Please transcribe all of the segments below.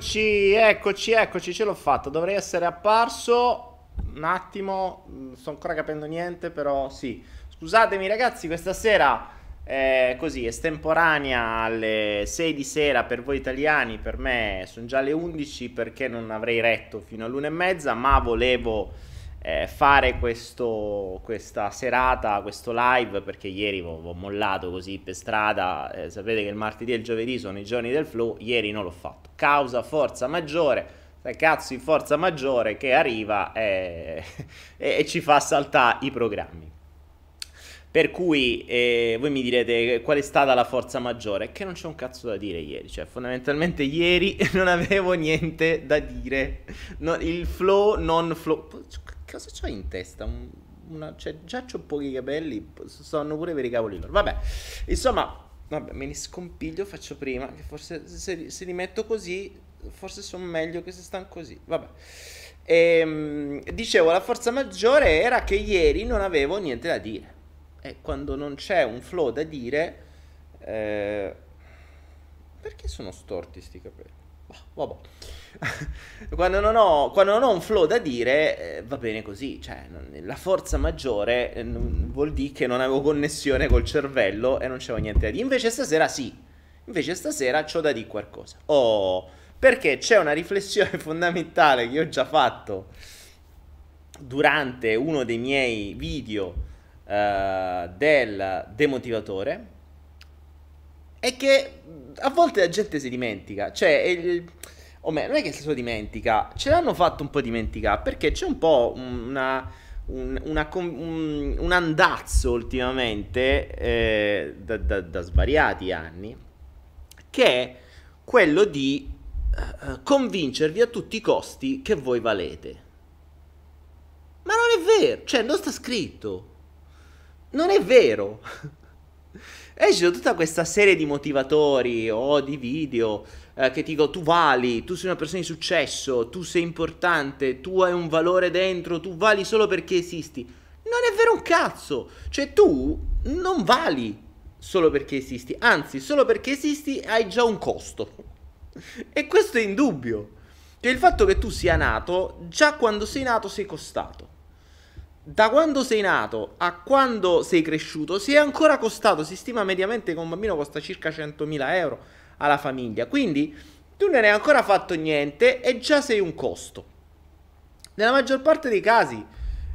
Eccoci, eccoci, eccoci, ce l'ho fatto. Dovrei essere apparso. Un attimo, non sto ancora capendo niente, però sì. Scusatemi ragazzi, questa sera è così, estemporanea alle 6 di sera per voi italiani, per me sono già le 11 perché non avrei retto fino all'una e mezza, ma volevo eh, fare questo, questa serata, questo live, perché ieri ho, mollato così per strada, eh, sapete che il martedì e il giovedì sono i giorni del flow, ieri non l'ho fatto, causa forza maggiore, cazzo di forza maggiore che arriva e, e, e ci fa saltare i programmi. Per cui eh, voi mi direte qual è stata la forza maggiore? Che non c'è un cazzo da dire ieri, cioè fondamentalmente ieri non avevo niente da dire, no, il flow non flow cosa c'ho in testa? Un, una, cioè, già ho pochi capelli, stanno pure per i cavoli loro. Vabbè, insomma, vabbè, me li scompiglio, faccio prima, che forse se, se li metto così, forse sono meglio che se stanno così. Vabbè. E, ehm, dicevo, la forza maggiore era che ieri non avevo niente da dire. E quando non c'è un flow da dire... Eh, perché sono storti sti capelli? vabbè. quando, non ho, quando, non ho, un flow da dire, eh, va bene così. Cioè, non, la forza maggiore eh, vuol dire che non avevo connessione col cervello e non c'avevo niente da dire. Invece stasera sì. Invece stasera ho da dire qualcosa. Oh, perché c'è una riflessione fondamentale che ho già fatto durante uno dei miei video uh, del demotivatore è che a volte la gente si dimentica, cioè, il, o meglio, non è che se lo dimentica, ce l'hanno fatto un po' dimenticare perché c'è un po' una, un, una, un, un andazzo ultimamente eh, da, da, da, svariati anni che è quello di uh, convincervi a tutti i costi che voi valete. Ma non è vero, cioè non sta scritto. Non è vero. E sono tutta questa serie di motivatori o di video eh, che ti dicono tu vali, tu sei una persona di successo, tu sei importante, tu hai un valore dentro, tu vali solo perché esisti. Non è vero un cazzo! Cioè tu non vali solo perché esisti, anzi solo perché esisti hai già un costo. E questo è indubbio. Cioè il fatto che tu sia nato, già quando sei nato sei costato da quando sei nato a quando sei cresciuto si è ancora costato, si stima mediamente che un bambino costa circa 100.000 euro alla famiglia, quindi tu non hai ancora fatto niente e già sei un costo. Nella maggior parte dei casi,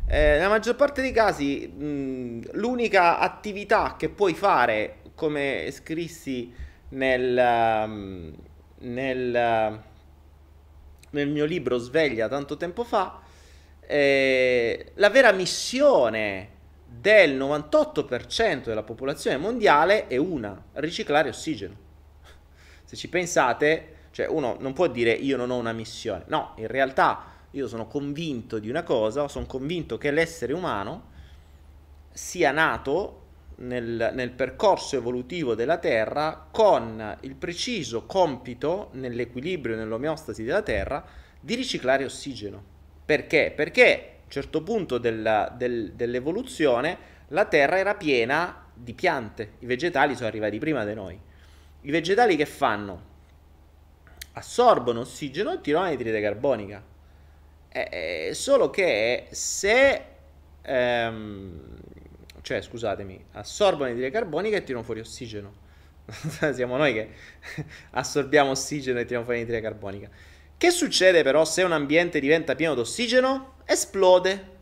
eh, nella maggior parte dei casi mh, l'unica attività che puoi fare, come scrissi nel, nel, nel mio libro Sveglia tanto tempo fa, eh, la vera missione del 98% della popolazione mondiale è una, riciclare ossigeno. Se ci pensate, cioè uno non può dire io non ho una missione, no, in realtà io sono convinto di una cosa, sono convinto che l'essere umano sia nato nel, nel, percorso evolutivo della Terra con il preciso compito, nell'equilibrio, nell'omeostasi della Terra, di riciclare ossigeno. Perché? Perché a un certo punto della, del, dell'evoluzione la Terra era piena di piante, i vegetali sono arrivati prima di noi. I vegetali che fanno? Assorbono ossigeno e tirano anidride carbonica. Eh, solo che se... Ehm, cioè, scusatemi, assorbono anidride carbonica e tirano fuori ossigeno. Siamo noi che assorbiamo ossigeno e tiriamo fuori anidride carbonica. Che succede però se un ambiente diventa pieno d'ossigeno? Esplode.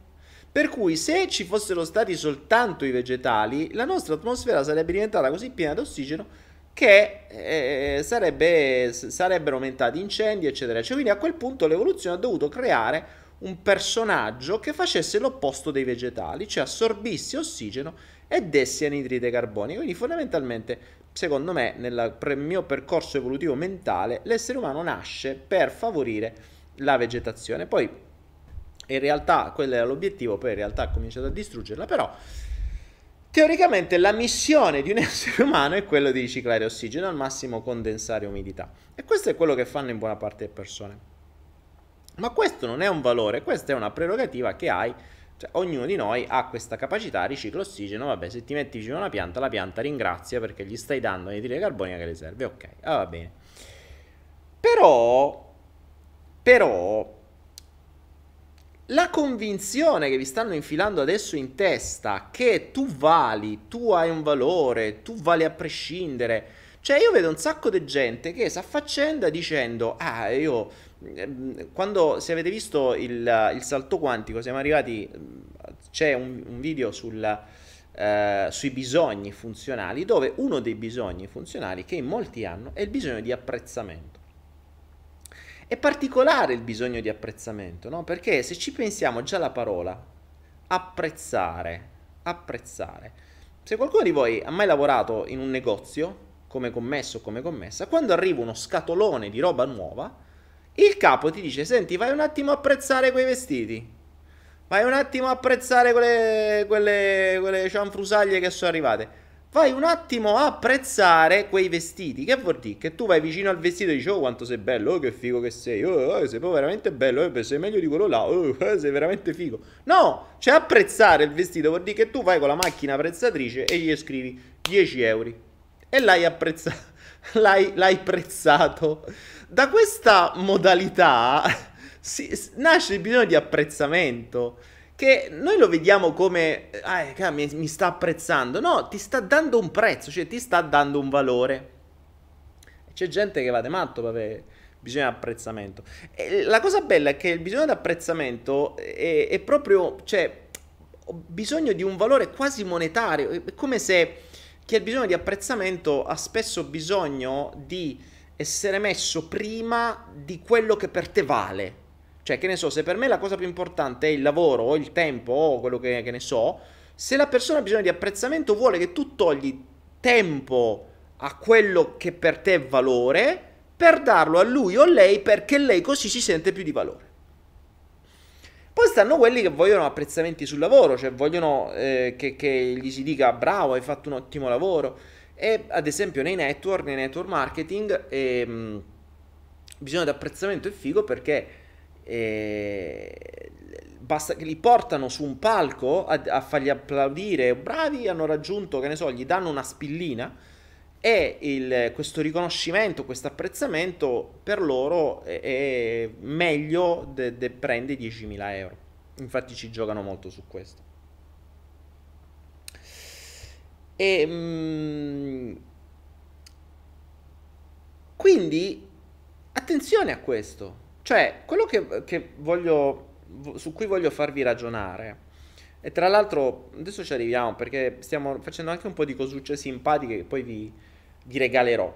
Per cui se ci fossero stati soltanto i vegetali, la nostra atmosfera sarebbe diventata così piena d'ossigeno che eh, sarebbe, sarebbero aumentati incendi, eccetera, eccetera. Quindi a quel punto l'evoluzione ha dovuto creare un personaggio che facesse l'opposto dei vegetali, cioè assorbisse ossigeno e desse anidride carbonica. Quindi fondamentalmente secondo me, nel mio percorso evolutivo mentale, l'essere umano nasce per favorire la vegetazione. Poi, in realtà, quello era l'obiettivo, poi in realtà ha cominciato a distruggerla, però teoricamente la missione di un essere umano è quello di riciclare ossigeno, al massimo condensare umidità. E questo è quello che fanno in buona parte delle persone. Ma questo non è un valore, questa è una prerogativa che hai cioè, ognuno di noi ha questa capacità, riciclo ossigeno, vabbè, se ti metti vicino a una pianta, la pianta ringrazia perché gli stai dando anidride carbonica che le serve, ok, ah, va bene. Però, però, la convinzione che vi stanno infilando adesso in testa che tu vali, tu hai un valore, tu vali a prescindere. Cioè, io vedo un sacco di gente che si affaccenda dicendo: Ah, io. Ehm, quando se avete visto il, il salto quantico, siamo arrivati. C'è un, un video sul, uh, sui bisogni funzionali, dove uno dei bisogni funzionali che in molti hanno è il bisogno di apprezzamento. È particolare il bisogno di apprezzamento, no? Perché se ci pensiamo già la parola apprezzare, apprezzare. Se qualcuno di voi ha mai lavorato in un negozio, come commesso o come commessa, quando arriva uno scatolone di roba nuova, il capo ti dice, senti, vai un attimo a apprezzare quei vestiti. Vai un attimo a apprezzare quelle, quelle, quelle cianfrusaglie che sono arrivate vai un attimo a apprezzare quei vestiti. Che vuol dire? Che tu vai vicino al vestito e dici, oh quanto sei bello, oh che figo che sei, oh, oh sei proprio veramente bello, oh, sei meglio di quello là, oh, oh, sei veramente figo. No, cioè apprezzare il vestito vuol dire che tu vai con la macchina prezzatrice e gli scrivi 10 euro e l'hai apprezzato. L'hai, l'hai prezzato. Da questa modalità si, nasce il bisogno di apprezzamento che noi lo vediamo come, ah, mi, mi sta apprezzando, no, ti sta dando un prezzo, cioè ti sta dando un valore. C'è gente che va de matto per bisogno di apprezzamento. E la cosa bella è che il bisogno di apprezzamento è, è proprio, cioè, ho bisogno di un valore quasi monetario, è come se chi ha bisogno di apprezzamento ha spesso bisogno di essere messo prima di quello che per te vale. Cioè, che ne so, se per me la cosa più importante è il lavoro o il tempo o quello che, che ne so, se la persona ha bisogno di apprezzamento vuole che tu togli tempo a quello che per te è valore per darlo a lui o a lei perché lei così si sente più di valore. Poi stanno quelli che vogliono apprezzamenti sul lavoro, cioè vogliono eh, che, che, gli si dica bravo, hai fatto un ottimo lavoro. E ad esempio nei network, nei network marketing, eh, bisogno di apprezzamento è figo perché e basta che li portano su un palco a, a, fargli applaudire, bravi, hanno raggiunto, che ne so, gli danno una spillina e il, questo riconoscimento, questo apprezzamento per loro è, è meglio de, de prende 10.000 euro. Infatti ci giocano molto su questo. E, mm, quindi attenzione a questo cioè, quello che, che voglio, su cui voglio farvi ragionare, e tra l'altro adesso ci arriviamo perché stiamo facendo anche un po' di cosucce simpatiche che poi vi, vi regalerò.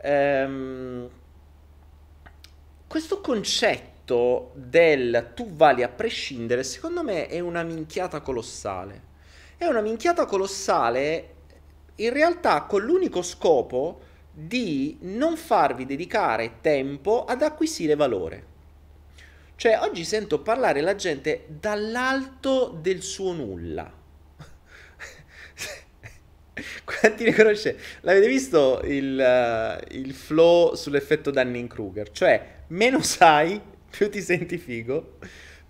Ehm, questo concetto del tu vali a prescindere, secondo me è una minchiata colossale. È una minchiata colossale in realtà con l'unico scopo di non farvi dedicare tempo ad acquisire valore. Cioè, oggi sento parlare la gente dall'alto del suo nulla. Quanti ne conoscete? L'avete visto il, uh, il flow sull'effetto Dunning-Kruger? Cioè, meno sai, più ti senti figo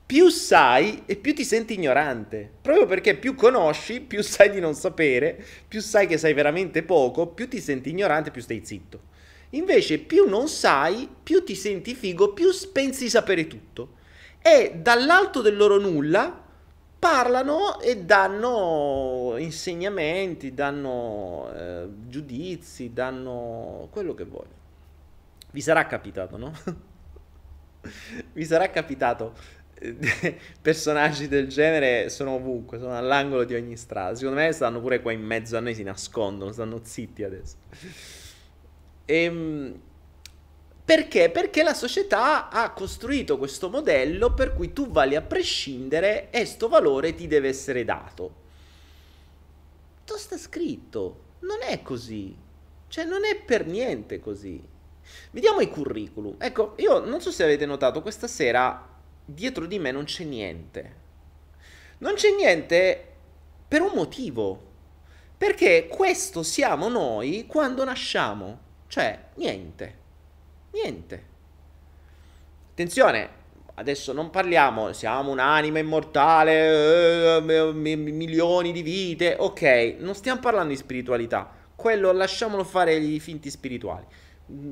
più sai e più ti senti ignorante. Proprio perché più conosci, più sai di non sapere, più sai che sai veramente poco, più ti senti ignorante, più stai zitto. Invece più non sai, più ti senti figo, più pensi di sapere tutto. E dall'alto del loro nulla parlano e danno insegnamenti, danno eh, giudizi, danno quello che vogliono. Vi sarà capitato, no? Vi sarà capitato personaggi del genere sono ovunque, sono all'angolo di ogni strada. Secondo me stanno pure qua in mezzo a noi, si nascondono, stanno zitti adesso. Ehm, perché? Perché la società ha costruito questo modello per cui tu vali a prescindere e sto valore ti deve essere dato. Dove sta scritto? Non è così. Cioè, non è per niente così. Vediamo i curriculum. Ecco, io non so se avete notato, questa sera dietro di me non c'è niente. Non c'è niente per un motivo. Perché questo siamo noi quando nasciamo. Cioè, niente. Niente. Attenzione, adesso non parliamo, siamo un'anima immortale, eh, milioni di vite. Ok, non stiamo parlando di spiritualità. Quello lasciamolo fare gli finti spirituali.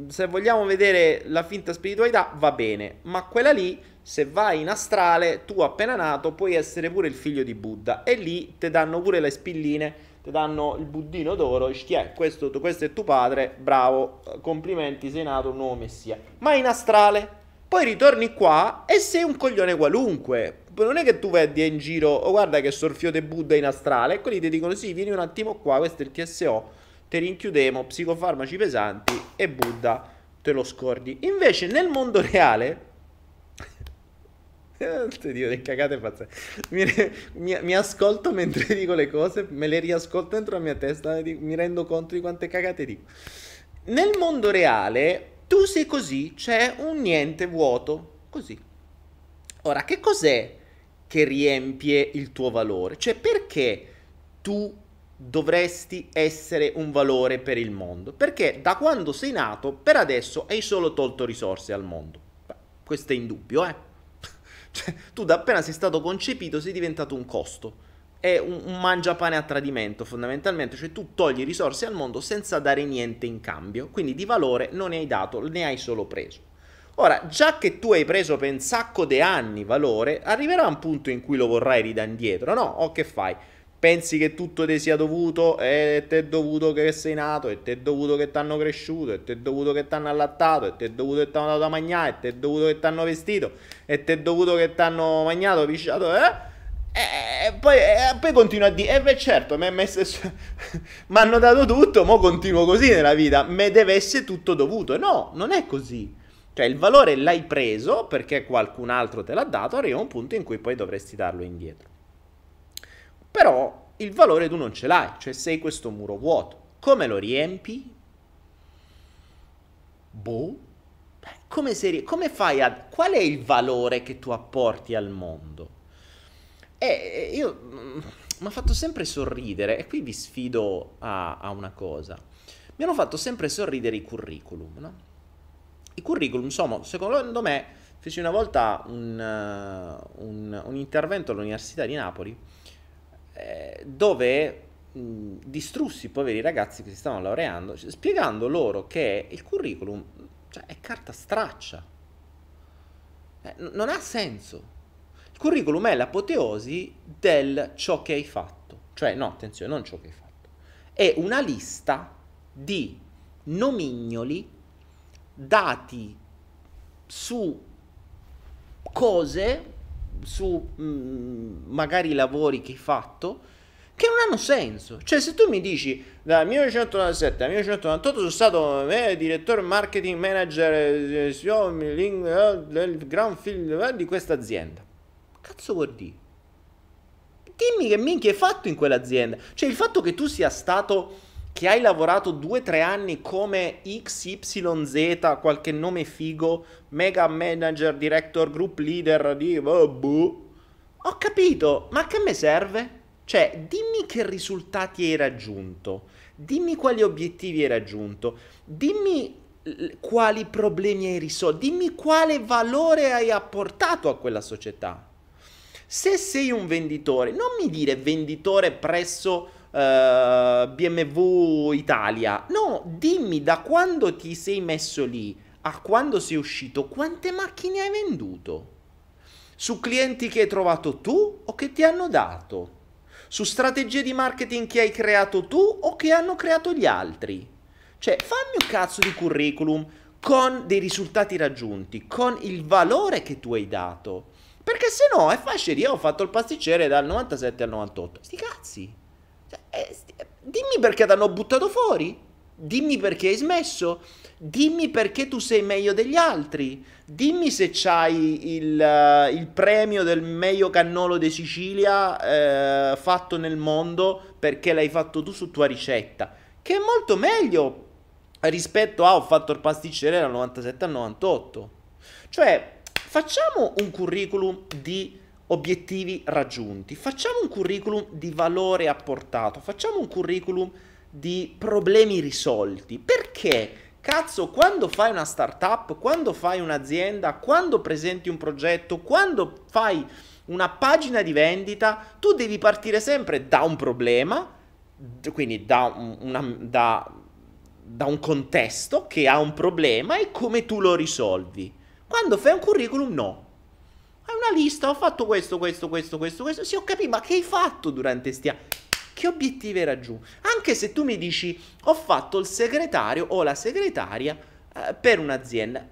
Se vogliamo vedere la finta spiritualità, va bene, ma quella lì, se vai in astrale, tu appena nato puoi essere pure il figlio di Buddha e lì ti danno pure le spilline, ti danno il buddino d'oro, dici, questo, questo è tuo padre, bravo, complimenti, sei nato un nuovo messia. Ma in astrale, poi ritorni qua e sei un coglione qualunque. Non è che tu vedi in giro, oh guarda che sorfio di Buddha in astrale, e quelli ti dicono sì, vieni un attimo qua, questo è il TSO, te rinchiudemo, psicofarmaci pesanti e Buddha te lo scordi. Invece nel mondo reale... Ti dico che cagate pazzesche. Mi, mi, mi, ascolto mentre dico le cose, me le riascolto dentro la mia testa mi rendo conto di quante cagate dico. Nel mondo reale tu sei così, c'è un niente vuoto, così. Ora, che cos'è che riempie il tuo valore? Cioè, perché tu dovresti essere un valore per il mondo? Perché da quando sei nato, per adesso, hai solo tolto risorse al mondo. Beh, questo è indubbio, eh? cioè, tu da appena sei stato concepito sei diventato un costo. È un, un mangiapane a tradimento, fondamentalmente. Cioè, tu togli risorse al mondo senza dare niente in cambio. Quindi di valore non ne hai dato, ne hai solo preso. Ora, già che tu hai preso per un sacco di anni valore, arriverà un punto in cui lo vorrai ridare indietro, no? O che fai? Pensi che tutto ti sia dovuto e ti è dovuto che sei nato e ti è dovuto che ti hanno cresciuto e ti è dovuto che ti hanno allattato e ti è dovuto che ti hanno dato da mangiare e ti è dovuto che ti hanno vestito e ti è dovuto che ti hanno mangiato, pisciato, eh? E poi, e poi continua a dire, eh beh certo, mi hanno dato tutto, mo continuo così nella vita, mi deve essere tutto dovuto. No, non è così. Cioè il valore l'hai preso perché qualcun altro te l'ha dato, arriva un punto in cui poi dovresti darlo indietro. Però il valore tu non ce l'hai, cioè sei questo muro vuoto. Come lo riempi? Boh. Come, sei, come fai a... Qual è il valore che tu apporti al mondo? E io... Mm, mi ha fatto sempre sorridere, e qui vi sfido a, a, una cosa. Mi hanno fatto sempre sorridere i curriculum, no? I curriculum, insomma, secondo me, feci una volta un, un, un intervento all'Università di Napoli eh, dove mh, distrussi i poveri ragazzi che si stavano laureando, cioè, spiegando loro che il curriculum cioè, è carta straccia. Eh, n- non ha senso. Il curriculum è l'apoteosi del ciò che hai fatto. Cioè, no, attenzione, non ciò che hai fatto. È una lista di nomignoli dati su cose su mh, mm, magari lavori che hai fatto che non hanno senso. Cioè, se tu mi dici dal 1997 al 1998 sono stato eh, direttore marketing manager eh, eh, del gran film eh, di questa azienda, cazzo vuol dire? Dimmi che minchia hai fatto in quell'azienda. Cioè, il fatto che tu sia stato che hai lavorato 2-3 anni come XYZ, qualche nome figo, mega manager, director, group leader di... Oh. Ho capito, ma che me serve? Cioè, dimmi che risultati hai raggiunto, dimmi quali obiettivi hai raggiunto, dimmi quali problemi hai risolto, dimmi quale valore hai apportato a quella società. Se sei un venditore, non mi dire venditore presso eh, BMW Italia. No, dimmi da quando ti sei messo lì a quando sei uscito, quante macchine hai venduto? Su clienti che hai trovato tu o che ti hanno dato? Su strategie di marketing che hai creato tu o che hanno creato gli altri? Cioè, fammi un cazzo di curriculum con dei risultati raggiunti, con il valore che tu hai dato. Perché se no è facile, io ho fatto il pasticcere dal 97 al 98. Sti cazzi. Eh, dimmi perché ti hanno buttato fuori. Dimmi perché hai smesso. Dimmi perché tu sei meglio degli altri. Dimmi se c'hai il, uh, il premio del meglio cannolo di Sicilia uh, fatto nel mondo perché l'hai fatto tu su tua ricetta. Che è molto meglio rispetto a ho fatto il pasticcere dal 97 al 98. Cioè, facciamo un curriculum di obiettivi raggiunti, facciamo un curriculum di valore apportato, facciamo un curriculum di problemi risolti. Perché? Cazzo, quando fai una startup, quando fai un'azienda, quando presenti un progetto, quando fai una pagina di vendita, tu devi partire sempre da un problema, quindi da, una, da da un contesto che ha un problema e come tu lo risolvi. Quando fai un curriculum, no. Hai una lista, ho fatto questo, questo, questo, questo, questo. Sì, ho capito, ma che hai fatto durante sti anni? Che obiettivi hai raggiunto? Anche se tu mi dici, ho fatto il segretario o la segretaria eh, per un'azienda,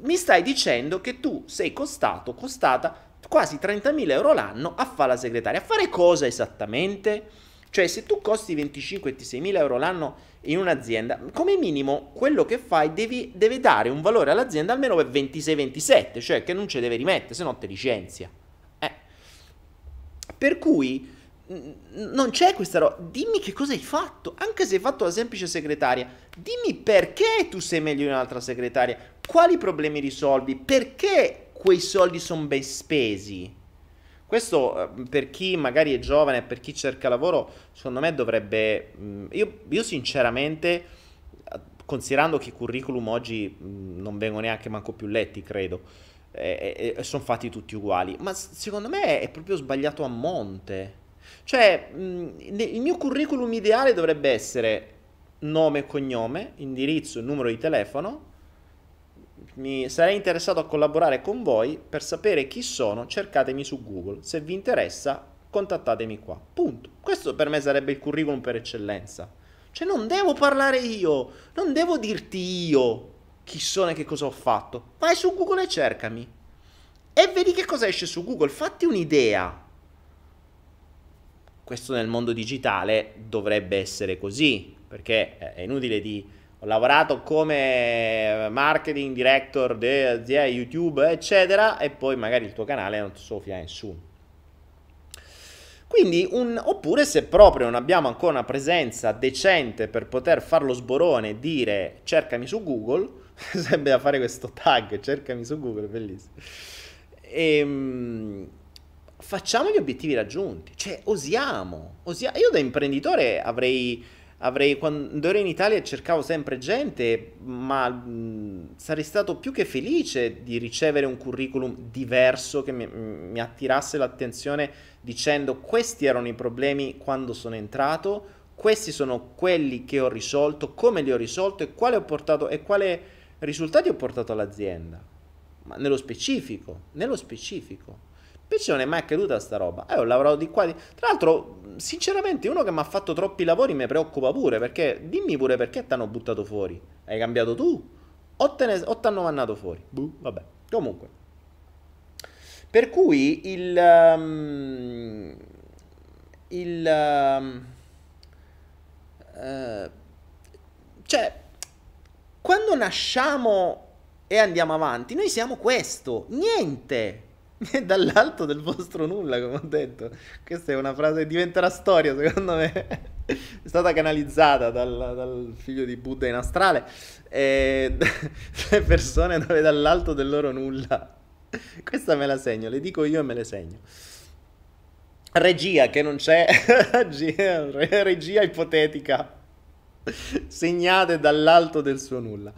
mi stai dicendo che tu sei costato, costata quasi 30.000 euro l'anno a fare la segretaria. A fare cosa esattamente? Cioè, se tu costi 25-26.000 euro l'anno in un'azienda, come minimo quello che fai devi, deve dare un valore all'azienda almeno per 26-27, cioè che non ci deve rimettere, se no te licenzia. Eh. Per cui non c'è questa roba. Dimmi che cosa hai fatto, anche se hai fatto la semplice segretaria. Dimmi perché tu sei meglio di un'altra segretaria, quali problemi risolvi, perché quei soldi sono ben spesi. Questo eh, per chi magari è giovane per chi cerca lavoro, secondo me dovrebbe... Mm, io, io sinceramente, considerando che i curriculum oggi mm, non vengono neanche manco più letti, credo, e, e sono fatti tutti uguali, ma secondo me è proprio sbagliato a monte. Cioè, mm, il mio curriculum ideale dovrebbe essere nome e cognome, indirizzo numero di telefono, mi sarei interessato a collaborare con voi per sapere chi sono, cercatemi su Google. Se vi interessa, contattatemi qua. Punto. Questo per me sarebbe il curriculum per eccellenza. Cioè non devo parlare io, non devo dirti io chi sono e che cosa ho fatto. Vai su Google e cercami. E vedi che cosa esce su Google, fatti un'idea. Questo nel mondo digitale dovrebbe essere così, perché è inutile di ho lavorato come marketing director di azienda YouTube, eccetera, e poi magari il tuo canale non so fia nessuno. Quindi, un, oppure se proprio non abbiamo ancora una presenza decente per poter fare lo sborone e dire cercami su Google, sembra fare questo tag, cercami su Google, bellissimo. E, ehm, facciamo gli obiettivi raggiunti, cioè osiamo, osiamo. Io da imprenditore avrei avrei, quando ero in Italia cercavo sempre gente, ma mh, sarei stato più che felice di ricevere un curriculum diverso che mi, mi, attirasse l'attenzione dicendo questi erano i problemi quando sono entrato, questi sono quelli che ho risolto, come li ho risolto e quale ho portato e quale risultati ho portato all'azienda. Ma nello specifico, nello specifico. Invece non è mai accaduta sta roba. Eh, ho lavorato di qua. Di... Tra l'altro, sinceramente, uno che mi ha fatto troppi lavori mi preoccupa pure. Perché dimmi pure perché ti hanno buttato fuori. Hai cambiato tu? O ti ne... hanno mandato fuori? Buh, vabbè. Comunque. Per cui il. Um, il. Um, uh, cioè, quando nasciamo e andiamo avanti, noi siamo questo. Niente. dall'alto del vostro nulla, come ho detto. Questa è una frase che diventerà storia, secondo me. è stata canalizzata dal, dal figlio di Buddha in astrale. E le persone dove dall'alto del loro nulla. Questa me la segno, le dico io e me le segno. Regia che non c'è, regia ipotetica. Segnate dall'alto del suo nulla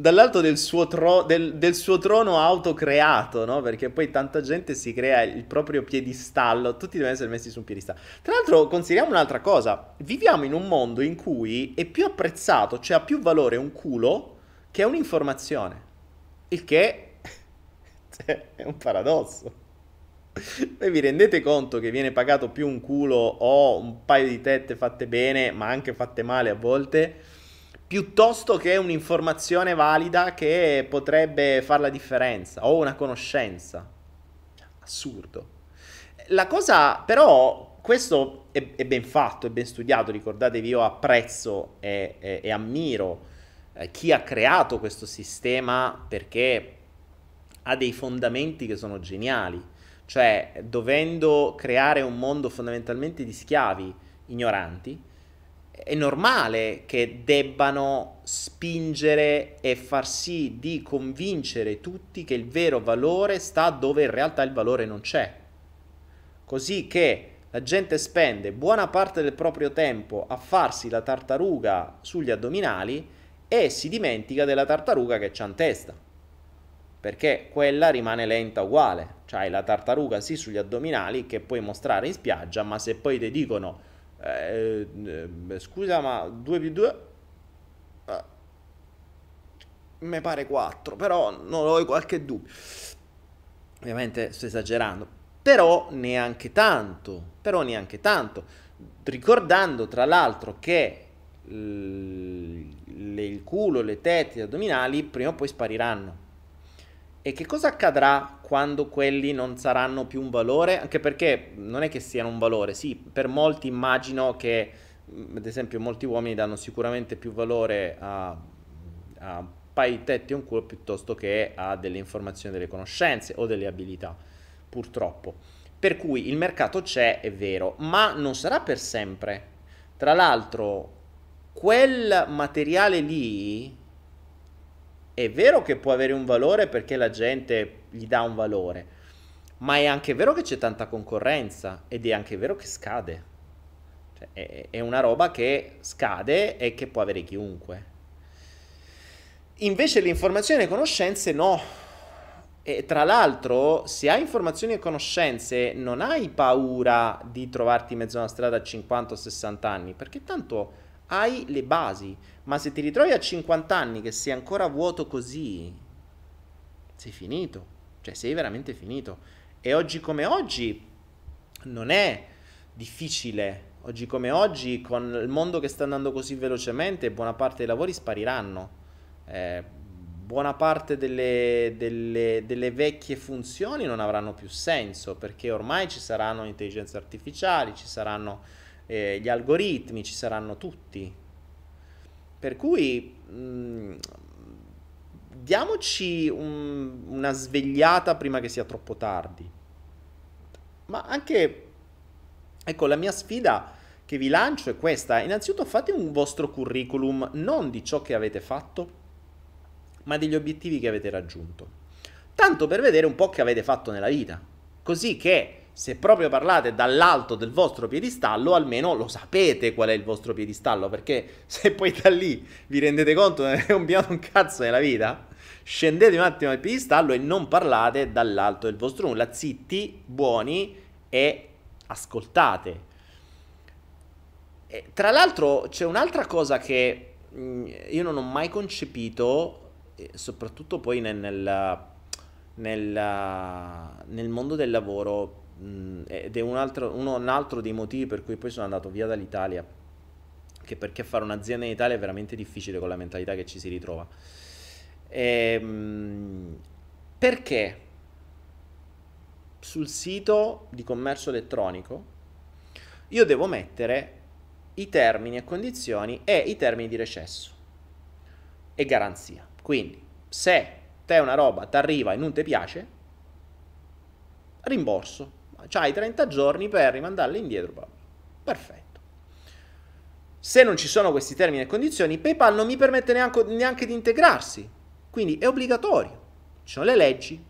dall'alto del suo, tro- del, del suo, trono autocreato, no? Perché poi tanta gente si crea il proprio piedistallo, tutti devono essere messi su un piedistallo. Tra l'altro, consideriamo un'altra cosa: viviamo in un mondo in cui è più apprezzato, cioè ha più valore un culo che un'informazione. Il che è un paradosso. Voi vi rendete conto che viene pagato più un culo o un paio di tette fatte bene, ma anche fatte male a volte? Piuttosto che un'informazione valida che potrebbe fare la differenza o una conoscenza. Assurdo. La cosa, però, questo è, è ben fatto, è ben studiato, ricordatevi, io apprezzo e, e, e ammiro eh, chi ha creato questo sistema perché ha dei fondamenti che sono geniali, cioè dovendo creare un mondo fondamentalmente di schiavi ignoranti, è normale che debbano spingere e far sì di convincere tutti che il vero valore sta dove in realtà il valore non c'è. Così che la gente spende buona parte del proprio tempo a farsi la tartaruga sugli addominali e si dimentica della tartaruga che c'ha in testa. Perché quella rimane lenta uguale. C'hai la tartaruga sì sugli addominali che puoi mostrare in spiaggia, ma se poi ti dicono eh, eh, scusa, ma 2 più 2? Uh, mi pare 4, però non ho qualche dubbio. Ovviamente sto esagerando, però neanche tanto, però neanche tanto. Ricordando tra l'altro che il culo, le tette, gli addominali prima o poi spariranno. E che cosa accadrà quando quelli non saranno più un valore? Anche perché non è che siano un valore, sì, per molti immagino che, mm, ad esempio, molti uomini danno sicuramente più valore a, a un paio di tette e un culo piuttosto che a delle informazioni, delle conoscenze o delle abilità, purtroppo. Per cui il mercato c'è, è vero, ma non sarà per sempre. Tra l'altro, quel materiale lì è vero che può avere un valore perché la gente gli dà un valore, ma è anche vero che c'è tanta concorrenza ed è anche vero che scade. Cioè, è, è una roba che scade e che può avere chiunque. Invece l'informazione e conoscenze no. E tra l'altro, se hai informazioni e conoscenze, non hai paura di trovarti in mezzo a una strada a 50 o 60 anni, perché tanto hai le basi, ma se ti ritrovi a 50 anni che sei ancora vuoto così, sei finito, cioè sei veramente finito. E oggi come oggi non è difficile, oggi come oggi con il mondo che sta andando così velocemente, buona parte dei lavori spariranno. Eh, buona parte delle, delle, delle, vecchie funzioni non avranno più senso perché ormai ci saranno intelligenze artificiali, ci saranno eh, gli algoritmi, ci saranno tutti. Per cui mh, mm, diamoci un, una svegliata prima che sia troppo tardi. Ma anche, ecco, la mia sfida che vi lancio è questa. Innanzitutto fate un vostro curriculum non di ciò che avete fatto, ma degli obiettivi che avete raggiunto. Tanto per vedere un po' che avete fatto nella vita. Così che se proprio parlate dall'alto del vostro piedistallo, almeno lo sapete qual è il vostro piedistallo, perché se poi da lì vi rendete conto che non è cambiato un cazzo nella vita, scendete un attimo dal piedistallo e non parlate dall'alto del vostro nulla, zitti, buoni e ascoltate. E, tra l'altro c'è un'altra cosa che mh, mm, io non ho mai concepito, soprattutto poi nel, nel, nel, nel mondo del lavoro, Ed è un altro, uno, un altro dei motivi per cui poi sono andato via dall'Italia, che perché fare un'azienda in Italia è veramente difficile con la mentalità che ci si ritrova. E, ehm, perché sul sito di commercio elettronico io devo mettere i termini e condizioni e i termini di recesso e garanzia. Quindi, se te una roba ti arriva e non ti piace, rimborso C'hai 30 giorni per rimandarle indietro. Perfetto. Se non ci sono questi termini e condizioni, PayPal non mi permette neanche, neanche di integrarsi. Quindi è obbligatorio. Ci sono le leggi.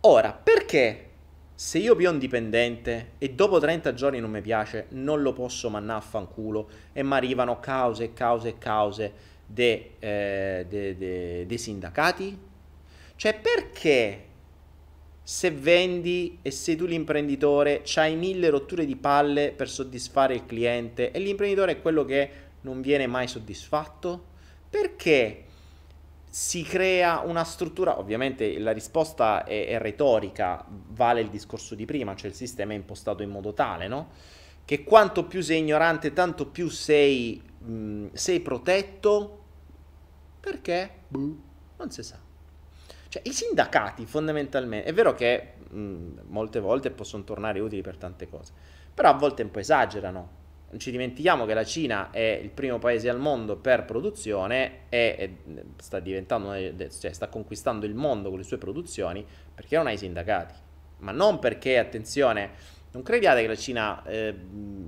Ora, perché se io ho un dipendente e dopo 30 giorni non mi piace, non lo posso mannare a fanculo e mi arrivano cause e cause e cause dei eh, de, de, de sindacati? Cioè, perché se vendi e sei tu l'imprenditore, c'hai mille rotture di palle per soddisfare il cliente e l'imprenditore è quello che non viene mai soddisfatto? Perché si crea una struttura, ovviamente la risposta è, è retorica, vale il discorso di prima, cioè il sistema è impostato in modo tale, no? Che quanto più sei ignorante, tanto più sei, mh, sei protetto. Perché? Buh, non si sa. Cioè, i sindacati fondamentalmente, è vero che mh, molte volte possono tornare utili per tante cose, però a volte un po' esagerano. Non ci dimentichiamo che la Cina è il primo paese al mondo per produzione e, e sta diventando, cioè sta conquistando il mondo con le sue produzioni perché non ha i sindacati. Ma non perché, attenzione, non crediate che la Cina eh,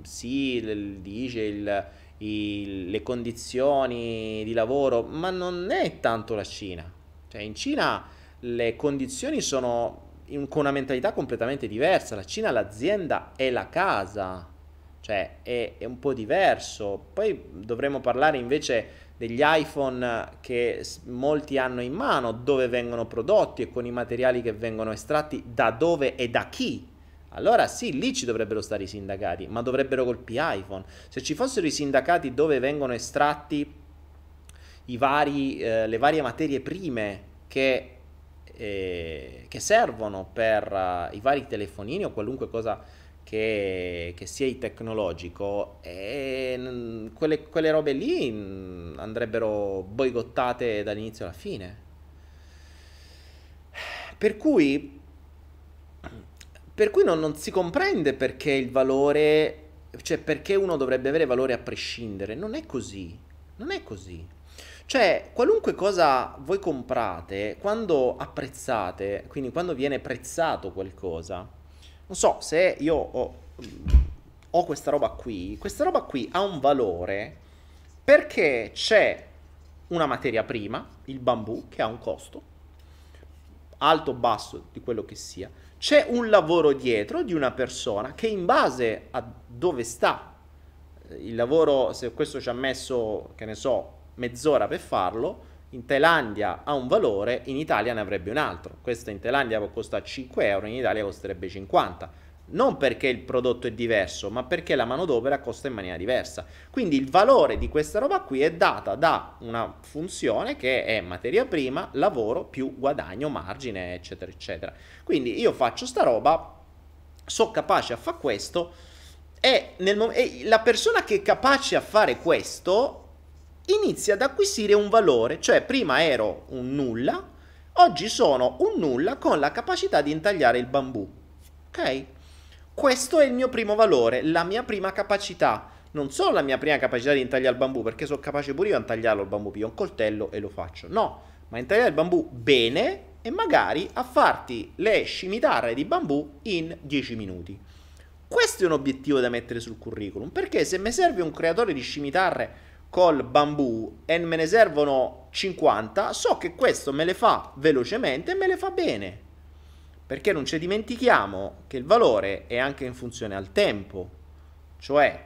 sì, dice il, il, le condizioni di lavoro, ma non è tanto la Cina. Cioè, in Cina le condizioni sono in, con una mentalità completamente diversa. La Cina, l'azienda è la casa, cioè è, è un po' diverso. Poi dovremmo parlare invece degli iPhone che molti hanno in mano, dove vengono prodotti e con i materiali che vengono estratti, da dove e da chi allora sì, lì ci dovrebbero stare i sindacati, ma dovrebbero colpire iPhone. Se ci fossero i sindacati dove vengono estratti vari, eh, le varie materie prime che, eh, che servono per uh, i vari telefonini o qualunque cosa che, che sia tecnologico, e quelle, quelle robe lì andrebbero boicottate dall'inizio alla fine. Per cui, per cui non, non si comprende perché il valore, cioè perché uno dovrebbe avere valore a prescindere. Non è così. Non è così. Cioè, qualunque cosa voi comprate, quando apprezzate, quindi quando viene prezzato qualcosa, non so se io ho, ho questa roba qui, questa roba qui ha un valore perché c'è una materia prima, il bambù, che ha un costo, alto o basso di quello che sia, c'è un lavoro dietro di una persona che in base a dove sta. Il lavoro, se questo ci ha messo, che ne so, mezz'ora per farlo, in Thailandia ha un valore, in Italia ne avrebbe un altro. Questo in Thailandia costa 5 euro, in Italia costerebbe 50. Non perché il prodotto è diverso, ma perché la manodopera costa in maniera diversa. Quindi il valore di questa roba qui è data da una funzione che è materia prima, lavoro più guadagno, margine, eccetera, eccetera. Quindi io faccio sta roba, sono capace a fare questo e, nel, e la persona che è capace a fare questo inizia ad acquisire un valore, cioè prima ero un nulla, oggi sono un nulla con la capacità di intagliare il bambù. Ok? Questo è il mio primo valore, la mia prima capacità. Non solo la mia prima capacità di intagliare il bambù, perché sono capace pure io a intagliarlo il bambù, io ho un coltello e lo faccio. No, ma intagliare il bambù bene e magari a farti le scimitarre di bambù in 10 minuti. Questo è un obiettivo da mettere sul curriculum, perché se mi serve un creatore di scimitarre col bambù e me ne servono 50, so che questo me le fa velocemente e me le fa bene. Perché non ci dimentichiamo che il valore è anche in funzione al tempo. Cioè,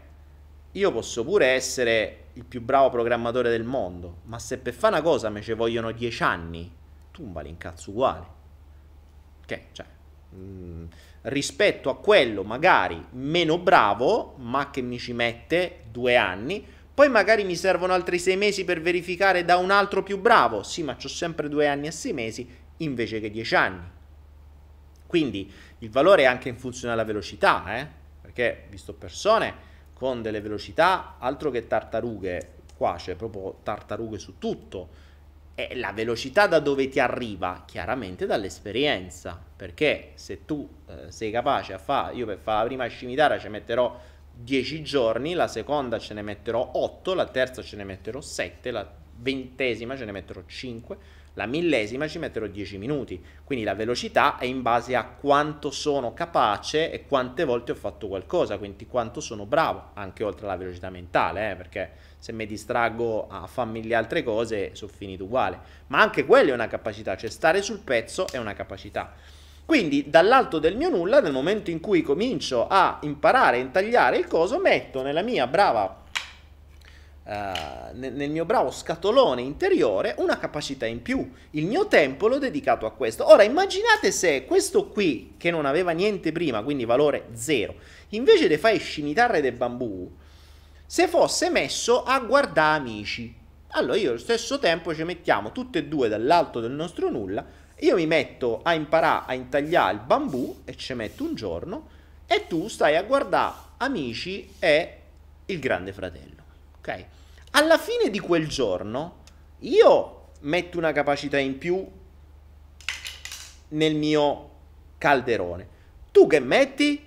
io posso pure essere il più bravo programmatore del mondo, ma se per fare una cosa mi ci vogliono 10 anni, tu non vali in uguale. Ok, cioè, mh, mm, rispetto a quello magari meno bravo, ma che mi ci mette due anni, poi magari mi servono altri sei mesi per verificare da un altro più bravo. Sì, ma ho sempre due anni e sei mesi invece che dieci anni. Quindi il valore è anche in funzione della velocità, eh? perché visto persone con delle velocità altro che tartarughe, qua c'è proprio tartarughe su tutto. E la velocità da dove ti arriva? Chiaramente dall'esperienza, perché se tu eh, sei capace a fare, io per fare la prima scimitara ci metterò 10 giorni, la seconda ce ne metterò 8, la terza ce ne metterò 7, la ventesima ce ne metterò 5, la millesima ci metterò 10 minuti. Quindi la velocità è in base a quanto sono capace e quante volte ho fatto qualcosa, quindi quanto sono bravo, anche oltre alla velocità mentale, eh, perché se mi distraggo a fare mille altre cose sono finito uguale. Ma anche quella è una capacità, cioè stare sul pezzo è una capacità. Quindi dall'alto del mio nulla, nel momento in cui comincio a imparare a intagliare il coso, metto nella mia brava Uh, nel mio bravo scatolone interiore una capacità in più. Il mio tempo l'ho dedicato a questo. Ora immaginate se questo qui, che non aveva niente prima, quindi valore 0, invece di fare scimitarre del bambù, se fosse messo a guardare amici. Allora io allo stesso tempo ci mettiamo tutte e due dall'alto del nostro nulla io mi metto a imparare a intagliare il bambù e ci metto un giorno e tu stai a guardare Amici e il grande fratello. Ok? Alla fine di quel giorno io metto una capacità in più nel mio calderone. Tu che metti?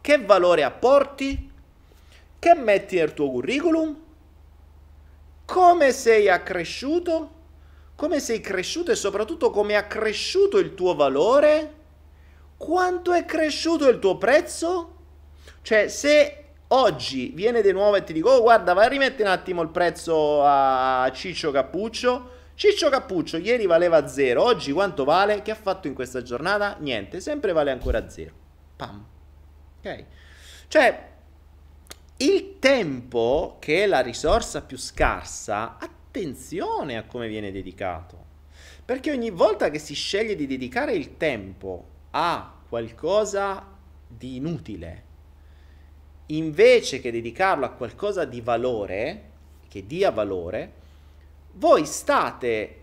Che valore apporti? Che metti nel tuo curriculum? Come sei accresciuto? Come sei cresciuto e soprattutto come è cresciuto il tuo valore? Quanto è cresciuto il tuo prezzo? Cioè, se oggi viene di nuovo e ti dico, oh guarda, vai a rimetti un attimo il prezzo a Ciccio Cappuccio. Ciccio Cappuccio ieri valeva 0, oggi quanto vale? Che ha fatto in questa giornata? Niente, sempre vale ancora 0. Pam. Ok? Cioè, il tempo, che è la risorsa più scarsa, attenzione a come viene dedicato. Perché ogni volta che si sceglie di dedicare il tempo a qualcosa di inutile, invece che dedicarlo a qualcosa di valore, che dia valore, voi state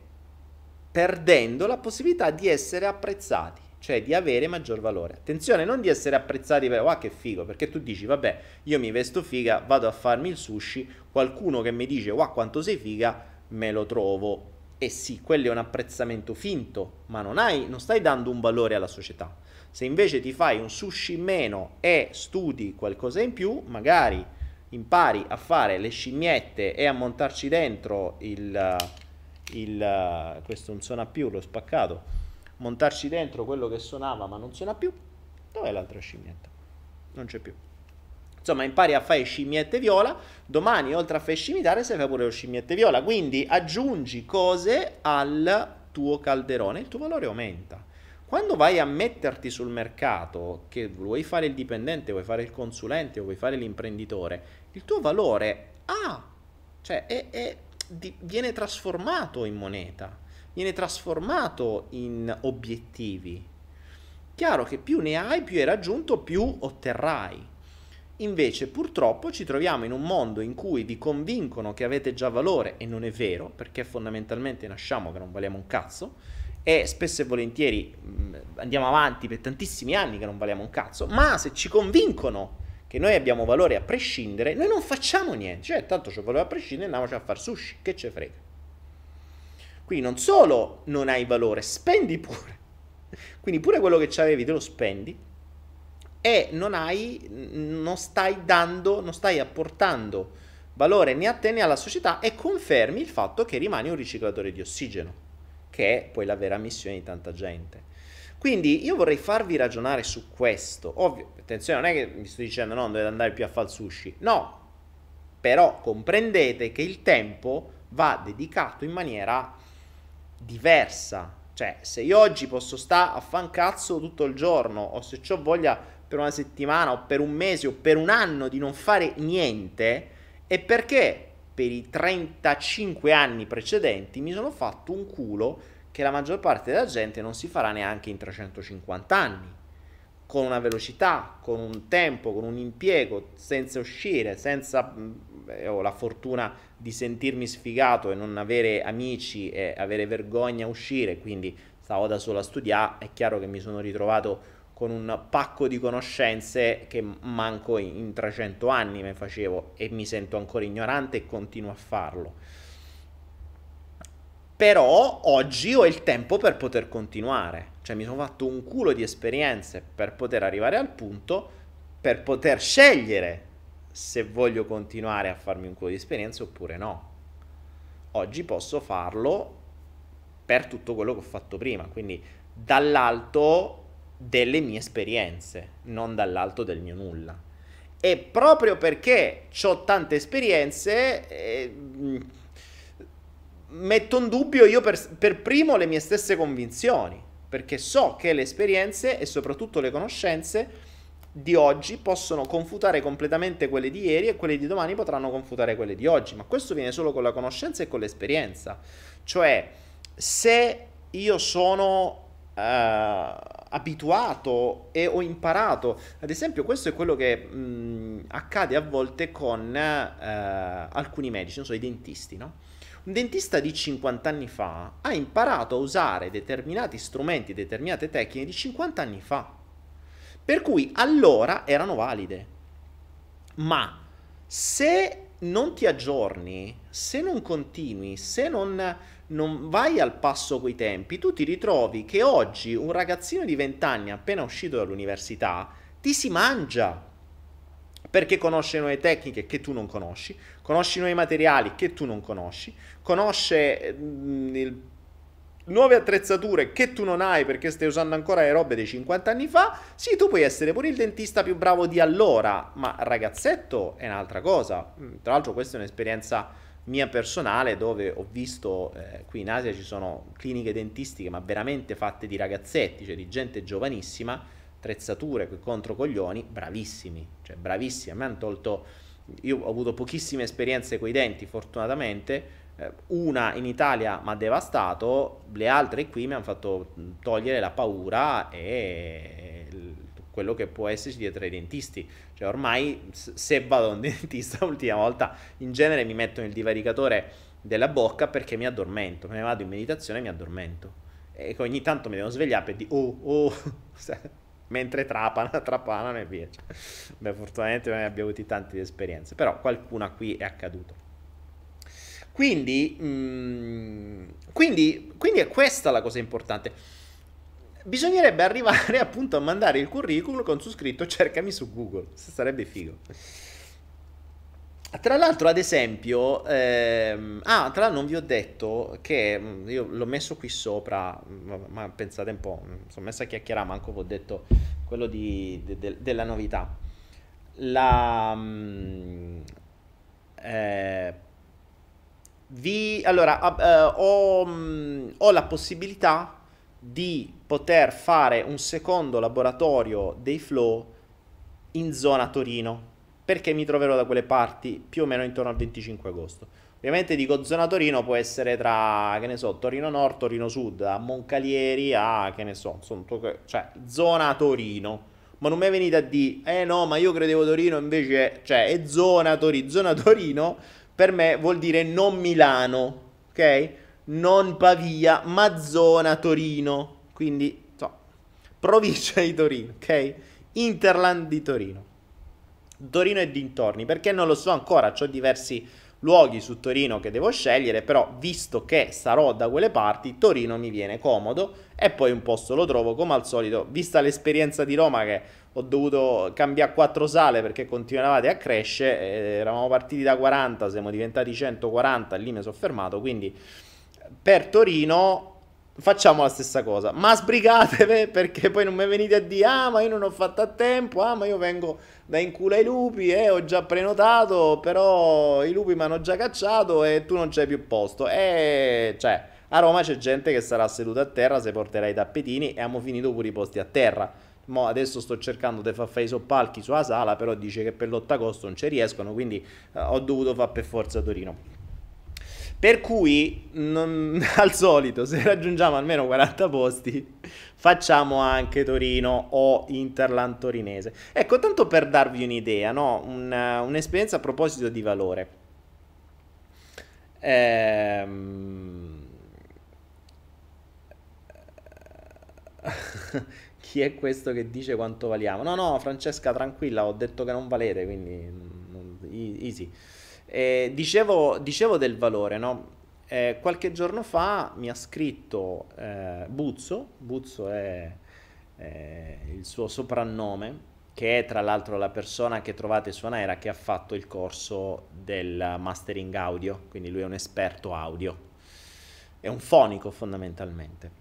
perdendo la possibilità di essere apprezzati, cioè di avere maggior valore. Attenzione, non di essere apprezzati per, wow che figo, perché tu dici, vabbè, io mi vesto figa, vado a farmi il sushi, qualcuno che mi dice, wow quanto sei figa, me lo trovo. E sì, quello è un apprezzamento finto, ma non, hai, non stai dando un valore alla società. Se invece ti fai un sushi in meno e studi qualcosa in più, magari impari a fare le scimmiette e a montarci dentro il, il questo non suona più, l'ho spaccato, montarci dentro quello che suonava ma non suona più, dov'è l'altra scimmietta? Non c'è più. Insomma, impari a fare scimmiette viola, domani oltre a fare scimitare sai fare pure lo scimmiette viola, quindi aggiungi cose al tuo calderone, il tuo valore aumenta. Quando vai a metterti sul mercato, che vuoi fare il dipendente, vuoi fare il consulente o vuoi fare l'imprenditore, il tuo valore ha, cioè è, è, di, viene trasformato in moneta, viene trasformato in obiettivi. Chiaro che più ne hai, più hai raggiunto, più otterrai. Invece purtroppo ci troviamo in un mondo in cui vi convincono che avete già valore e non è vero, perché fondamentalmente nasciamo che non valiamo un cazzo e spesso e volentieri mh, andiamo avanti per tantissimi anni che non valiamo un cazzo, ma se ci convincono che noi abbiamo valore a prescindere, noi non facciamo niente, cioè tanto c'è valore a prescindere, andiamoci a fare sushi, che ce frega. Quindi non solo non hai valore, spendi pure. Quindi pure quello che avevi te lo spendi e non hai, non stai dando, non stai apportando valore né a te né alla società e confermi il fatto che rimani un riciclatore di ossigeno che è poi la vera missione di tanta gente. Quindi io vorrei farvi ragionare su questo. Ovvio, attenzione, non è che vi sto dicendo no, dovete andare più a fare sushi. No, però comprendete che il tempo va dedicato in maniera diversa. Cioè, se io oggi posso stare a fan cazzo tutto il giorno, o se ho voglia per una settimana, o per un mese, o per un anno di non fare niente, è perché per i 35 anni precedenti mi sono fatto un culo che la maggior parte della gente non si farà neanche in 350 anni, con una velocità, con un tempo, con un impiego, senza uscire, senza... Eh, ho la fortuna di sentirmi sfigato e non avere amici e avere vergogna a uscire, quindi stavo da solo a studiare, è chiaro che mi sono ritrovato con un pacco di conoscenze che manco in 300 anni mi facevo e mi sento ancora ignorante e continuo a farlo. Però oggi ho il tempo per poter continuare, cioè mi sono fatto un culo di esperienze per poter arrivare al punto, per poter scegliere se voglio continuare a farmi un culo di esperienze oppure no. Oggi posso farlo per tutto quello che ho fatto prima, quindi dall'alto delle mie esperienze, non dall'alto del mio nulla. E proprio perché ho tante esperienze, eh, metto in dubbio io per, per primo le mie stesse convinzioni, perché so che le esperienze e soprattutto le conoscenze di oggi possono confutare completamente quelle di ieri e quelle di domani potranno confutare quelle di oggi, ma questo viene solo con la conoscenza e con l'esperienza. Cioè, se io sono uh, abituato e ho imparato. Ad esempio, questo è quello che mh, accade a volte con uh, alcuni medici, non so, i dentisti, no? Un dentista di 50 anni fa ha imparato a usare determinati strumenti, determinate tecniche di 50 anni fa. Per cui allora erano valide. Ma se non ti aggiorni, se non continui, se non non vai al passo coi tempi, tu ti ritrovi che oggi un ragazzino di 20 anni appena uscito dall'università ti si mangia perché conosce nuove tecniche che tu non conosci, conosci nuovi materiali che tu non conosci, conosce mm, il, nuove attrezzature che tu non hai perché stai usando ancora le robe dei 50 anni fa. Sì, tu puoi essere pure il dentista più bravo di allora, ma ragazzetto è un'altra cosa. Mm, tra l'altro questa è un'esperienza mia personale dove ho visto, eh, qui in Asia ci sono cliniche dentistiche ma veramente fatte di ragazzetti, cioè di gente giovanissima, attrezzature contro coglioni, bravissimi, cioè bravissimi, a me hanno tolto, io ho avuto pochissime esperienze con i denti fortunatamente, una in Italia mi ha devastato, le altre qui mi hanno fatto togliere la paura e quello che può esserci dietro ai dentisti. Cioè ormai se vado a un dentista l'ultima volta in genere mi mettono il divaricatore della bocca perché mi addormento, me ne vado in meditazione e mi addormento. E ogni tanto mi devo svegliare per dire oh oh mentre trapana, trapanano e via. Beh, fortunatamente noi abbiamo avuto tante esperienze, però qualcuna qui è accaduto. Quindi, mh, mm, quindi, quindi è questa la cosa importante. Bisognerebbe arrivare appunto a mandare il curriculum con su scritto cercami su Google, sarebbe figo. Tra l'altro, ad esempio, ehm, ah, tra l'altro non vi ho detto che mm, io l'ho messo qui sopra, ma, ma pensate un po', mi sono messo a chiacchierare, manco vi ho detto quello di, de, de, della novità. La, mm, eh, vi, allora, uh, ho, um, ho, la possibilità di poter fare un secondo laboratorio dei flow in zona Torino perché mi troverò da quelle parti più o meno intorno al 25 agosto. Ovviamente dico zona Torino può essere tra, che ne so, Torino Nord, Torino Sud, a Moncalieri, a, che ne so, cioè zona Torino. Ma non mi venite a dire, eh no, ma io credevo Torino invece, cioè è zona Torino, zona Torino per me vuol dire non Milano, ok? Non Pavia, ma zona Torino. Quindi, so, provincia di Torino, ok? Interland di Torino. Torino e dintorni, perché non lo so ancora, ho diversi luoghi su Torino che devo scegliere, però visto che sarò da quelle parti, Torino mi viene comodo e poi un posto lo trovo come al solito, vista l'esperienza di Roma che ho dovuto cambiare quattro sale perché continuavate a crescere, eh, eravamo partiti da 40, siamo diventati 140, lì mi sono fermato, quindi per Torino facciamo la stessa cosa, ma sbrigatevi perché poi non mi venite a dire ah ma io non ho fatto a tempo, ah ma io vengo da in culo ai lupi e eh, ho già prenotato, però i lupi mi hanno già cacciato e tu non c'hai più posto, e cioè a Roma c'è gente che sarà seduta a terra se porterà i tappetini e abbiamo finito pure i posti a terra. Mo adesso sto cercando di far fare i soppalchi sulla sala, però dice che per l'8 agosto non ci riescono, quindi eh, ho dovuto fare per forza Torino. Per cui, non, al solito, se raggiungiamo almeno 40 posti, facciamo anche Torino o Interland torinese. Ecco, tanto per darvi un'idea, no? Un, un'esperienza a proposito di valore. Ehm... chi è questo che dice quanto valiamo? No, no, Francesca, tranquilla, ho detto che non valete, quindi non, easy. Eh, dicevo, dicevo, del valore, no? Eh, qualche giorno fa mi ha scritto eh, Buzzo, Buzzo è il suo soprannome, che è tra l'altro la persona che trovate su Anaera che ha fatto il corso del mastering audio, quindi lui è un esperto audio, è un fonico fondamentalmente.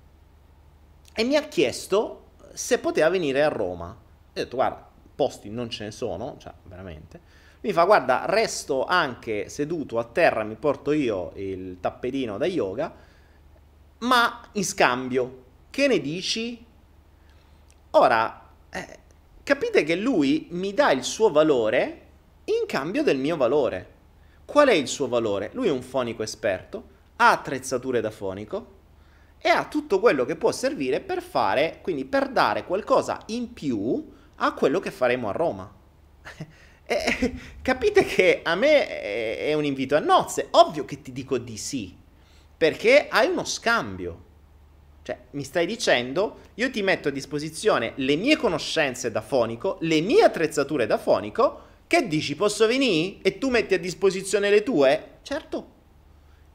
E mi ha chiesto se poteva venire a Roma. Ho detto, guarda, posti non ce ne sono, cioè veramente. Mi fa, guarda, resto anche seduto a terra, mi porto io il tappetino da yoga, ma in scambio, che ne dici? Ora, eh, capite che lui mi dà il suo valore in cambio del mio valore. Qual è il suo valore? Lui è un fonico esperto, ha attrezzature da fonico, e ha tutto quello che può servire per fare, quindi per dare qualcosa in più a quello che faremo a Roma. e, capite che a me è un invito a nozze, ovvio che ti dico di sì, perché hai uno scambio. Cioè, mi stai dicendo, io ti metto a disposizione le mie conoscenze da fonico, le mie attrezzature da fonico, che dici posso venire e tu metti a disposizione le tue? Certo,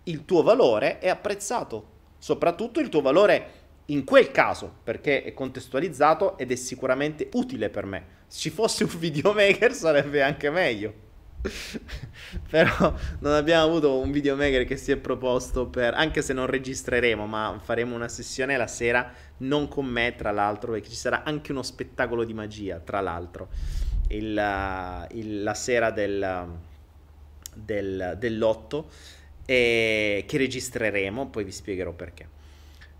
il tuo valore è apprezzato soprattutto il tuo valore in quel caso, perché è contestualizzato ed è sicuramente utile per me. Se ci fosse un videomaker sarebbe anche meglio. Però non abbiamo avuto un videomaker che si è proposto per, anche se non registreremo, ma faremo una sessione la sera, non con me tra l'altro, perché ci sarà anche uno spettacolo di magia, tra l'altro, il, il, la sera del, del, dell'otto e che registreremo, poi vi spiegherò perché.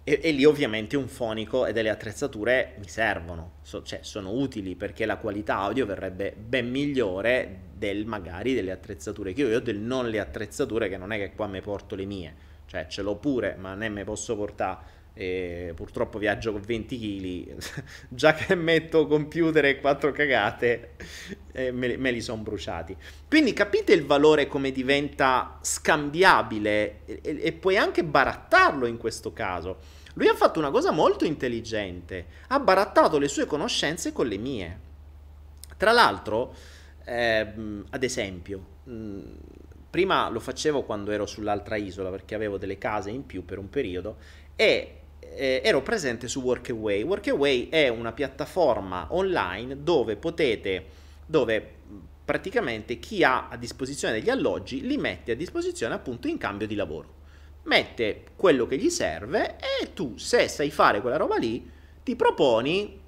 E, e, lì ovviamente un fonico e delle attrezzature mi servono, so, cioè sono utili perché la qualità audio verrebbe ben migliore del magari delle attrezzature che io ho, del non le attrezzature che non è che qua mi porto le mie, cioè ce l'ho pure ma ne me posso portare e purtroppo viaggio con 20 kg, già che metto computer e quattro cagate, eh, me, me, li sono bruciati. Quindi capite il valore come diventa scambiabile e, e puoi anche barattarlo in questo caso. Lui ha fatto una cosa molto intelligente, ha barattato le sue conoscenze con le mie. Tra l'altro, eh, ad esempio, mh, prima lo facevo quando ero sull'altra isola perché avevo delle case in più per un periodo e eh, ero presente su Workaway. Workaway è una piattaforma online dove potete, dove praticamente chi ha a disposizione degli alloggi li mette a disposizione appunto in cambio di lavoro. Mette quello che gli serve e tu, se sai fare quella roba lì, ti proponi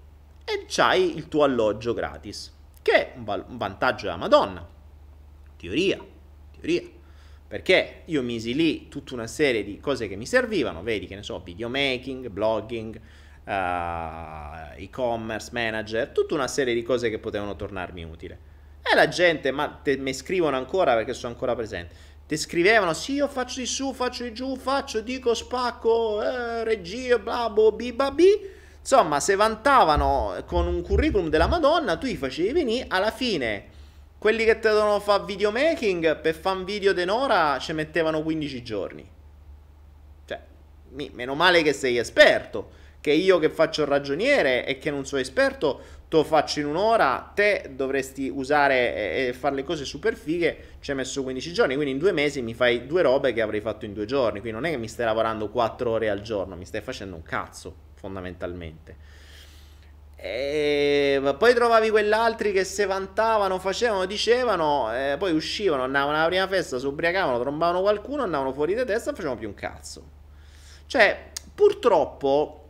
e c'hai il tuo alloggio gratis, che è un vantaggio della Madonna. Teoria, teoria perché io misi lì tutta una serie di cose che mi servivano, vedi che ne so, videomaking, blogging, uh, e-commerce manager, tutta una serie di cose che potevano tornarmi utile. E la gente, ma mi scrivono ancora perché sono ancora presente, ti scrivevano, sì, io faccio di su, faccio di giù, faccio, dico, spacco, eh, regia, bla, bo, bi, ba, bi. Insomma, se vantavano con un curriculum della Madonna, tu gli facevi venire, alla fine quelli che te devono fare videomaking per fare un video di un'ora ci mettevano 15 giorni. Cioè, mi, meno male che sei esperto. Che io che faccio il ragioniere e che non sono esperto, te lo faccio in un'ora, te dovresti usare e fare le cose super fighe, ci hai messo 15 giorni, quindi in due mesi mi fai due robe che avrei fatto in due giorni, quindi non è che mi stai lavorando 4 ore al giorno, mi stai facendo un cazzo, fondamentalmente. E poi trovavi quell'altri che si vantavano, facevano, dicevano, eh, poi uscivano, andavano alla prima festa, si ubriacavano, trombavano qualcuno, andavano fuori di testa e facevano più un cazzo. Cioè, purtroppo,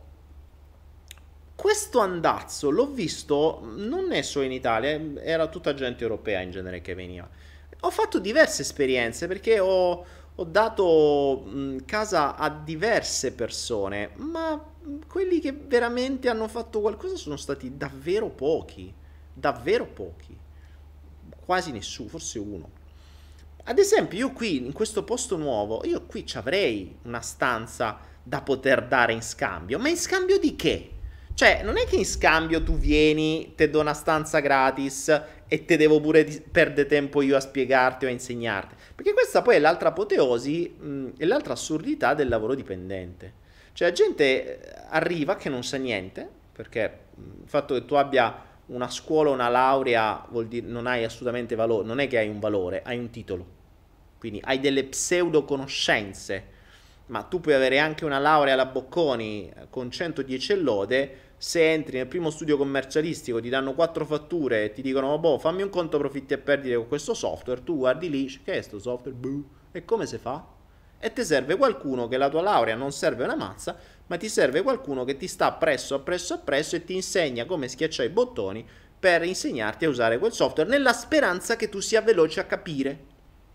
questo andazzo l'ho visto non è solo in Italia, era tutta gente europea in genere che veniva. Ho fatto diverse esperienze perché ho, ho dato mh, casa a diverse persone, ma quelli che veramente hanno fatto qualcosa sono stati davvero pochi, davvero pochi, quasi nessuno, forse uno. Ad esempio, io qui in questo posto nuovo, io qui ci avrei una stanza da poter dare in scambio, ma in scambio di che? Cioè, non è che in scambio tu vieni, ti do una stanza gratis e te devo pure perdere tempo io a spiegarti o a insegnarti. Perché questa poi è l'altra apoteosi e l'altra assurdità del lavoro dipendente. Cioè la gente eh, arriva che non sa niente, perché il fatto che tu abbia una scuola, una laurea, vuol dire non hai assolutamente valore, non è che hai un valore, hai un titolo. Quindi hai delle pseudo conoscenze, ma tu puoi avere anche una laurea alla Bocconi eh, con 110 lode, se entri nel primo studio commercialistico ti danno quattro fatture e ti dicono boh fammi un conto profitti e perdite con questo software, tu guardi lì, che è questo software? Buh. E come si fa? e ti serve qualcuno che la tua laurea non serve una mazza, ma ti serve qualcuno che ti sta presso, appresso, appresso e ti insegna come schiacciare i bottoni per insegnarti a usare quel software nella speranza che tu sia veloce a capire.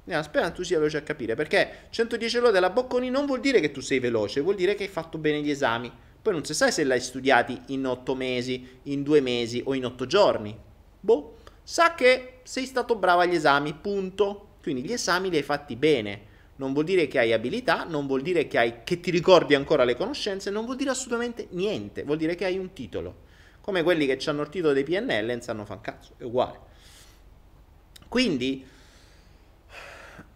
Nella speranza che tu sia veloce a capire, perché 110 lode alla Bocconi non vuol dire che tu sei veloce, vuol dire che hai fatto bene gli esami. Poi non si sa se l'hai studiati in 8 mesi, in 2 mesi o in 8 giorni. Boh, sa che sei stato bravo agli esami, punto. Quindi gli esami li hai fatti bene non vuol dire che hai abilità, non vuol dire che, hai, che ti ricordi ancora le conoscenze, non vuol dire assolutamente niente, vuol dire che hai un titolo. Come quelli che hanno il titolo dei PNL non sanno fan cazzo, è uguale. Quindi,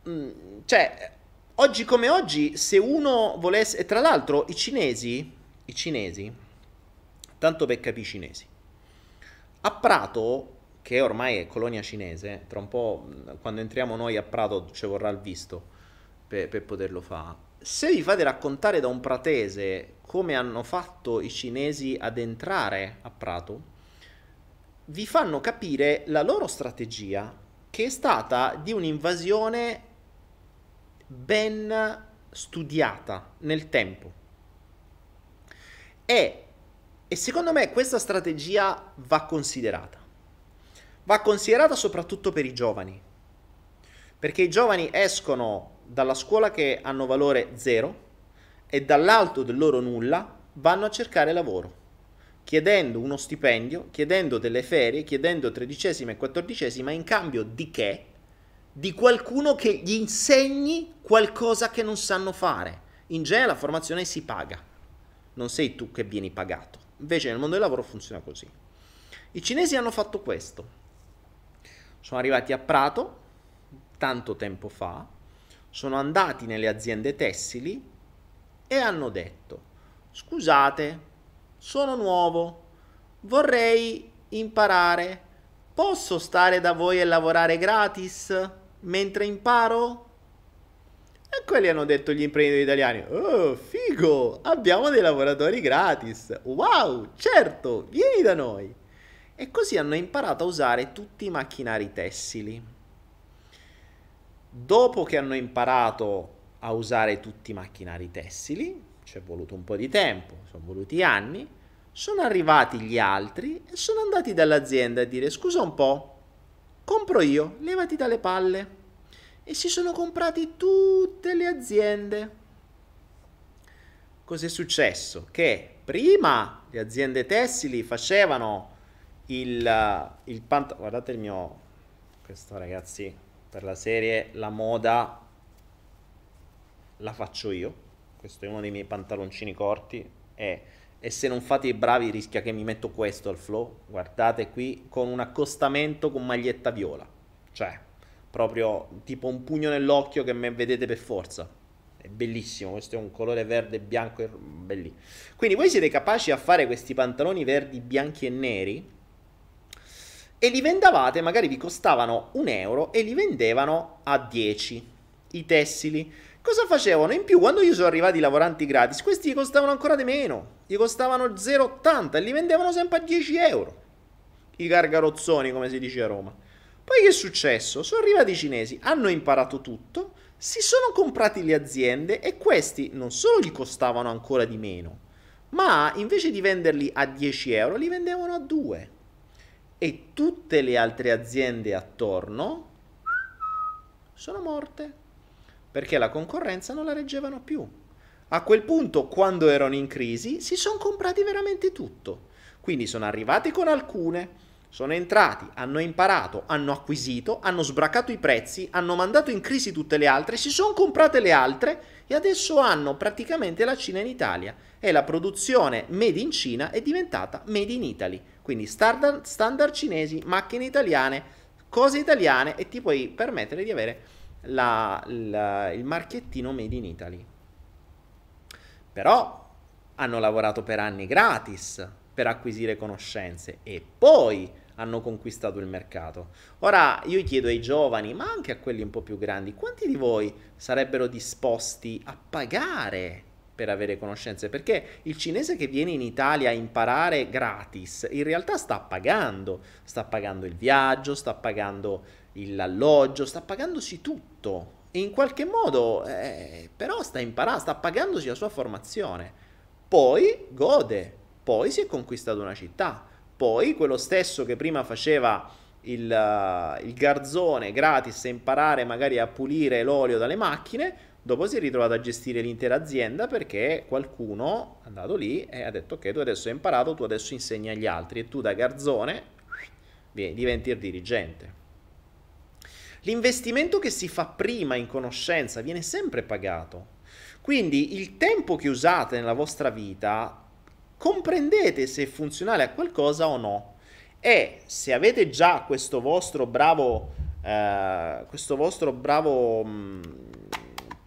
mm, cioè, oggi come oggi, se uno volesse... E tra l'altro i cinesi, i cinesi, tanto per capire i cinesi, a Prato, che ormai è colonia cinese, tra un po' quando entriamo noi a Prato ci vorrà il visto, per, per poterlo fare. Se vi fate raccontare da un pratese come hanno fatto i cinesi ad entrare a Prato, vi fanno capire la loro strategia che è stata di un'invasione ben studiata nel tempo. E, e secondo me questa strategia va considerata. Va considerata soprattutto per i giovani, perché i giovani escono dalla scuola che hanno valore 0 e dall'alto del loro nulla vanno a cercare lavoro, chiedendo uno stipendio, chiedendo delle ferie, chiedendo tredicesima e quattordicesima in cambio di che? Di qualcuno che gli insegni qualcosa che non sanno fare. In genere la formazione si paga, non sei tu che vieni pagato. Invece nel mondo del lavoro funziona così. I cinesi hanno fatto questo. Sono arrivati a Prato tanto tempo fa, sono andati nelle aziende tessili e hanno detto, scusate, sono nuovo, vorrei imparare, posso stare da voi e lavorare gratis mentre imparo? E quelli hanno detto gli imprenditori italiani, oh figo, abbiamo dei lavoratori gratis, wow, certo, vieni da noi. E così hanno imparato a usare tutti i macchinari tessili. Dopo che hanno imparato a usare tutti i macchinari tessili, ci è voluto un po' di tempo, sono voluti anni, sono arrivati gli altri e sono andati dall'azienda a dire scusa un po', compro io, levati dalle palle. E si sono comprati tutte le aziende. Cos'è successo? Che prima le aziende tessili facevano il, il pantalone, guardate il mio, questo ragazzi, per la serie La moda la faccio io. Questo è uno dei miei pantaloncini corti e, e, se non fate i bravi rischia che mi metto questo al flow. Guardate qui con un accostamento con maglietta viola. Cioè, proprio tipo un pugno nell'occhio che me vedete per forza. È bellissimo, questo è un colore verde, bianco e bellissimo. Quindi voi siete capaci a fare questi pantaloni verdi, bianchi e neri e li vendavate, magari vi costavano un euro e li vendevano a 10 i tessili Cosa facevano? In più, quando io sono arrivati i lavoranti gratis, questi gli costavano ancora di meno. Gli costavano 0,80 e li vendevano sempre a 10 euro. I gargarozzoni, come si dice a Roma. Poi che è successo? Sono arrivati i cinesi, hanno imparato tutto, si sono comprati le aziende e questi non solo gli costavano ancora di meno, ma invece di venderli a 10 euro li vendevano a 2. E tutte le altre aziende attorno sono morte perché la concorrenza non la reggevano più. A quel punto, quando erano in crisi, si sono comprati veramente tutto. Quindi sono arrivati con alcune, sono entrati, hanno imparato, hanno acquisito, hanno sbracato i prezzi, hanno mandato in crisi tutte le altre, si sono comprate le altre e adesso hanno praticamente la Cina in Italia e la produzione made in Cina è diventata made in Italy. Quindi standard, standard cinesi, macchine italiane, cose italiane e ti puoi permettere di avere la, la, il marchettino Made in Italy. Però hanno lavorato per anni gratis per acquisire conoscenze e poi hanno conquistato il mercato. Ora io chiedo ai giovani, ma anche a quelli un po' più grandi, quanti di voi sarebbero disposti a pagare per avere conoscenze? Perché il cinese che viene in Italia a imparare gratis, in realtà sta pagando, sta pagando il viaggio, sta pagando l'alloggio, sta pagandosi tutto e in qualche modo eh, però sta imparando, sta pagandosi la sua formazione. Poi gode, poi si è conquistato una città, poi quello stesso che prima faceva il, uh, il garzone gratis a imparare magari a pulire l'olio dalle macchine, dopo si è ritrovato a gestire l'intera azienda perché qualcuno è andato lì e ha detto ok tu adesso hai imparato, tu adesso insegni agli altri e tu da garzone diventi il dirigente. L'investimento che si fa prima in conoscenza viene sempre pagato. Quindi il tempo che usate nella vostra vita comprendete se è funzionale a qualcosa o no. E se avete già questo vostro bravo, eh, questo vostro bravo mh, mm,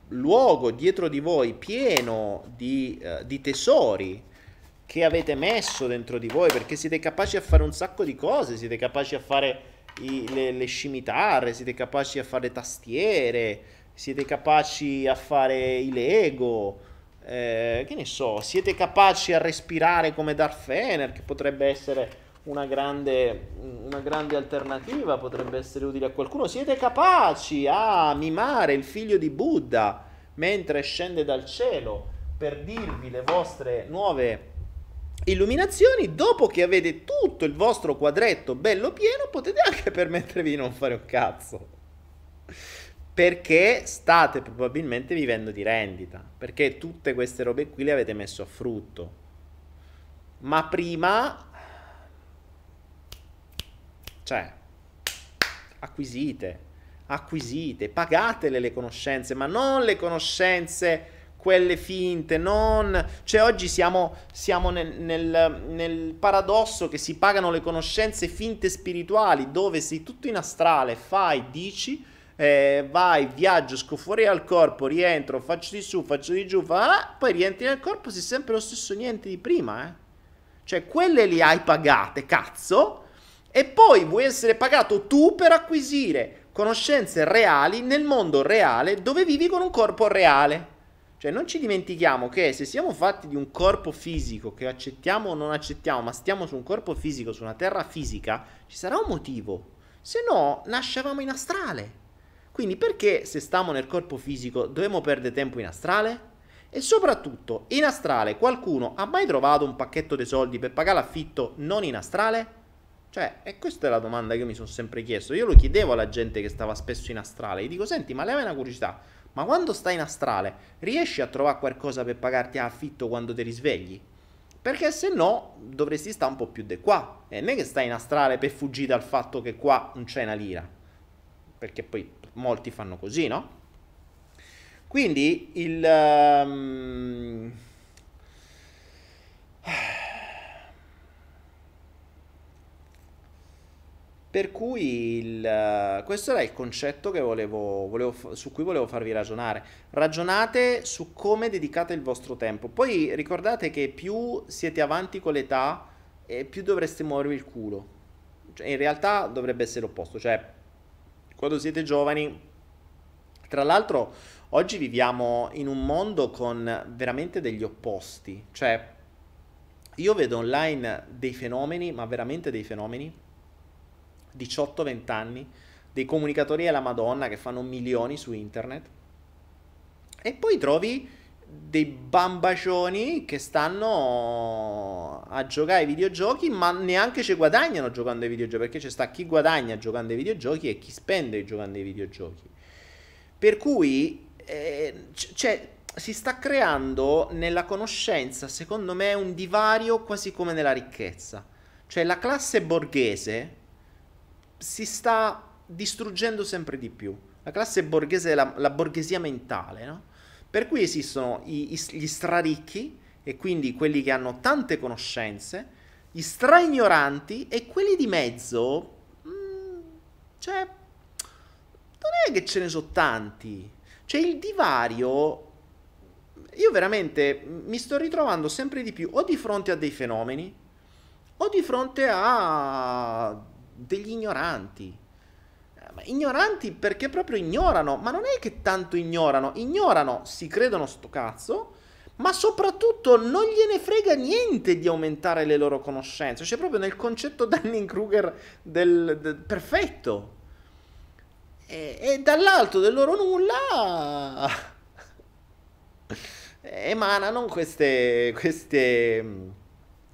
luogo dietro di voi pieno di, eh, di tesori che avete messo dentro di voi perché siete capaci a fare un sacco di cose, siete capaci a fare i, le, le scimitarre, siete capaci a fare tastiere, siete capaci a fare i Lego, eh, che ne so, siete capaci a respirare come Darth Fener, che potrebbe essere una grande, una grande alternativa, potrebbe essere utile a qualcuno. Siete capaci a mimare il figlio di Buddha mentre scende dal cielo per dirvi le vostre nuove illuminazioni, dopo che avete tutto il vostro quadretto bello pieno, potete anche permettervi di non fare un cazzo. Perché state probabilmente vivendo di rendita, perché tutte queste robe qui le avete messo a frutto. Ma prima, cioè, acquisite, acquisite, pagatele le conoscenze, ma non le conoscenze quelle finte, non... Cioè oggi siamo, siamo nel, nel, nel, paradosso che si pagano le conoscenze finte spirituali, dove sei tutto in astrale, fai, dici, eh, vai, viaggio, esco fuori al corpo, rientro, faccio di su, faccio di giù, fa, poi rientri nel corpo, sei sempre lo stesso niente di prima, eh. Cioè quelle li hai pagate, cazzo, e poi vuoi essere pagato tu per acquisire conoscenze reali nel mondo reale dove vivi con un corpo reale. Cioè non ci dimentichiamo che se siamo fatti di un corpo fisico che accettiamo o non accettiamo, ma stiamo su un corpo fisico, su una terra fisica, ci sarà un motivo. Se no, nascevamo in astrale. Quindi perché se stiamo nel corpo fisico dobbiamo perdere tempo in astrale? E soprattutto, in astrale qualcuno ha mai trovato un pacchetto di soldi per pagare l'affitto non in astrale? Cioè, e questa è la domanda che io mi sono sempre chiesto. Io lo chiedevo alla gente che stava spesso in astrale. Gli dico, senti, ma lei una curiosità ma quando stai in astrale, riesci a trovare qualcosa per pagarti affitto quando ti risvegli? Perché se no dovresti stare un po' più di qua. E non è che stai in astrale per fuggire dal fatto che qua non c'è una lira. Perché poi molti fanno così, no? Quindi il... Um... Per cui il, questo era il concetto volevo, volevo, su cui volevo farvi ragionare. Ragionate su come dedicate il vostro tempo. Poi ricordate che più siete avanti con l'età, eh, più dovreste muovervi il culo. Cioè, in realtà dovrebbe essere l'opposto. Cioè, quando siete giovani, tra l'altro, oggi viviamo in un mondo con veramente degli opposti. Cioè, io vedo online dei fenomeni, ma veramente dei fenomeni 18-20 anni, dei comunicatori alla Madonna che fanno milioni su internet. E poi trovi dei bambacioni che stanno a giocare ai videogiochi, ma neanche ci guadagnano giocando ai videogiochi, perché c'è sta chi guadagna giocando ai videogiochi e chi spende giocando ai videogiochi. Per cui eh, cioè, si sta creando nella conoscenza, secondo me, un divario quasi come nella ricchezza. Cioè la classe borghese si sta distruggendo sempre di più. La classe borghese, la, la borghesia mentale, no? Per cui esistono i, i, gli straricchi, e quindi quelli che hanno tante conoscenze, gli straignoranti e quelli di mezzo, mm, cioè, non è che ce ne sono tanti. Cioè, il divario, io veramente mi sto ritrovando sempre di più o di fronte a dei fenomeni, o di fronte a degli ignoranti. Ignoranti perché proprio ignorano, ma non è che tanto ignorano, ignorano, si credono sto cazzo, ma soprattutto non gliene frega niente di aumentare le loro conoscenze, cioè proprio nel concetto Dunning-Kruger del, del perfetto. E, e dall'alto del loro nulla emanano queste, queste,